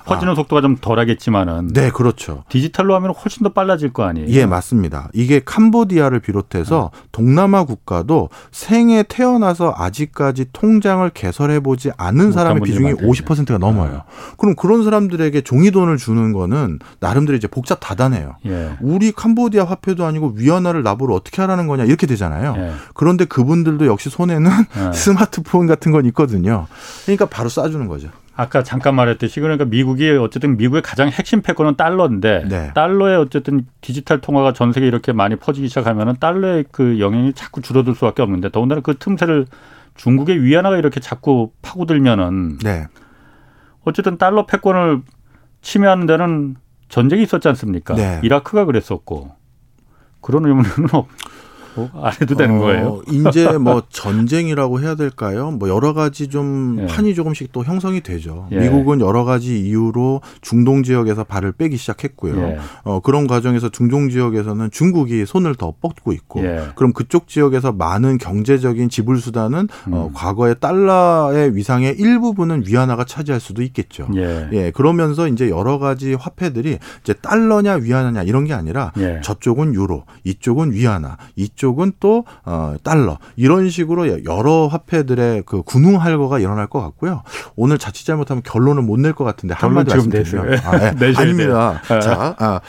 퍼지는 아. 속도가 좀 덜하겠지만은. 네, 그렇죠. 디지털로 하면 훨씬 더 빨라질 거 아니에요. 예, 맞습니다. 이게 캄보디아를 비롯해서 네. 동남아 국가도 생에 태어나서 아직까지 통장을 개설해 보지 않은 사람의 비중이 50%가 넘어요. 네. 그럼 그런 사람들에게 종이 돈을 주는 거는 나름대로 이제 복잡 다단해요. 예. 우리 캄보디아 화폐도 아니고 위안화를 납부를 어떻게 하라는 거냐 이렇게 되잖아요. 예. 그런데 그분들도 역시 손에는 예. 스마트폰 같은 건 있거든요. 그러니까 바로 쏴주는 거죠. 아까 잠깐 말했듯이 그러니까 미국이 어쨌든 미국의 가장 핵심 패권은 달러인데 네. 달러의 어쨌든 디지털 통화가 전 세계 이렇게 많이 퍼지기 시작하면은 달러의 그 영향이 자꾸 줄어들 수밖에 없는데 더군다나 그 틈새를 중국의 위안화가 이렇게 자꾸 파고들면은 네. 어쨌든 달러 패권을 침해하는 데는 전쟁이 있었지 않습니까? 네. 이라크가 그랬었고 그런 의문은 없. 안 해도 되는 어, 거예요. 이제 뭐 전쟁이라고 해야 될까요? 뭐 여러 가지 좀 예. 판이 조금씩 또 형성이 되죠. 예. 미국은 여러 가지 이유로 중동 지역에서 발을 빼기 시작했고요. 예. 어, 그런 과정에서 중동 지역에서는 중국이 손을 더 뻗고 있고, 예. 그럼 그쪽 지역에서 많은 경제적인 지불 수단은 어, 음. 어, 과거의 달러의 위상의 일부분은 위안화가 차지할 수도 있겠죠. 예. 예. 그러면서 이제 여러 가지 화폐들이 이제 달러냐 위안화냐 이런 게 아니라 예. 저쪽은 유로, 이쪽은 위안화, 이쪽 쪽은 또 어, 달러 이런 식으로 여러 화폐들의 그 군웅 할거가 일어날 것 같고요. 오늘 자칫 잘못하면 결론을 못 낼 것 같은데 한마디 말씀드리면 아, 네. 아닙니다. 네. 자. 아,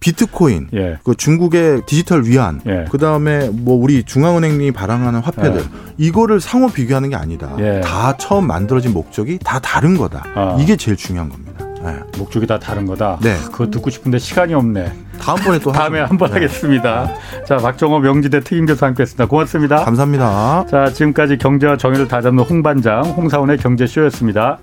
비트코인, 예. 그 중국의 디지털 위안, 예. 그 다음에 뭐 우리 중앙은행이 발행하는 화폐들 예. 이거를 상호 비교하는 게 아니다. 예. 다 처음 만들어진 목적이 다 다른 거다. 아. 이게 제일 중요한 겁니다. 네. 목적이 다 다른 거다. 네. 그거 듣고 싶은데 시간이 없네. 다음번에 또 다음에 한번 네. 하겠습니다. 자, 박정호 명지대 특임 교수 함께했습니다. 고맙습니다. 감사합니다. 자, 지금까지 경제와 정의를 다잡는 홍반장 홍사원의 경제쇼였습니다.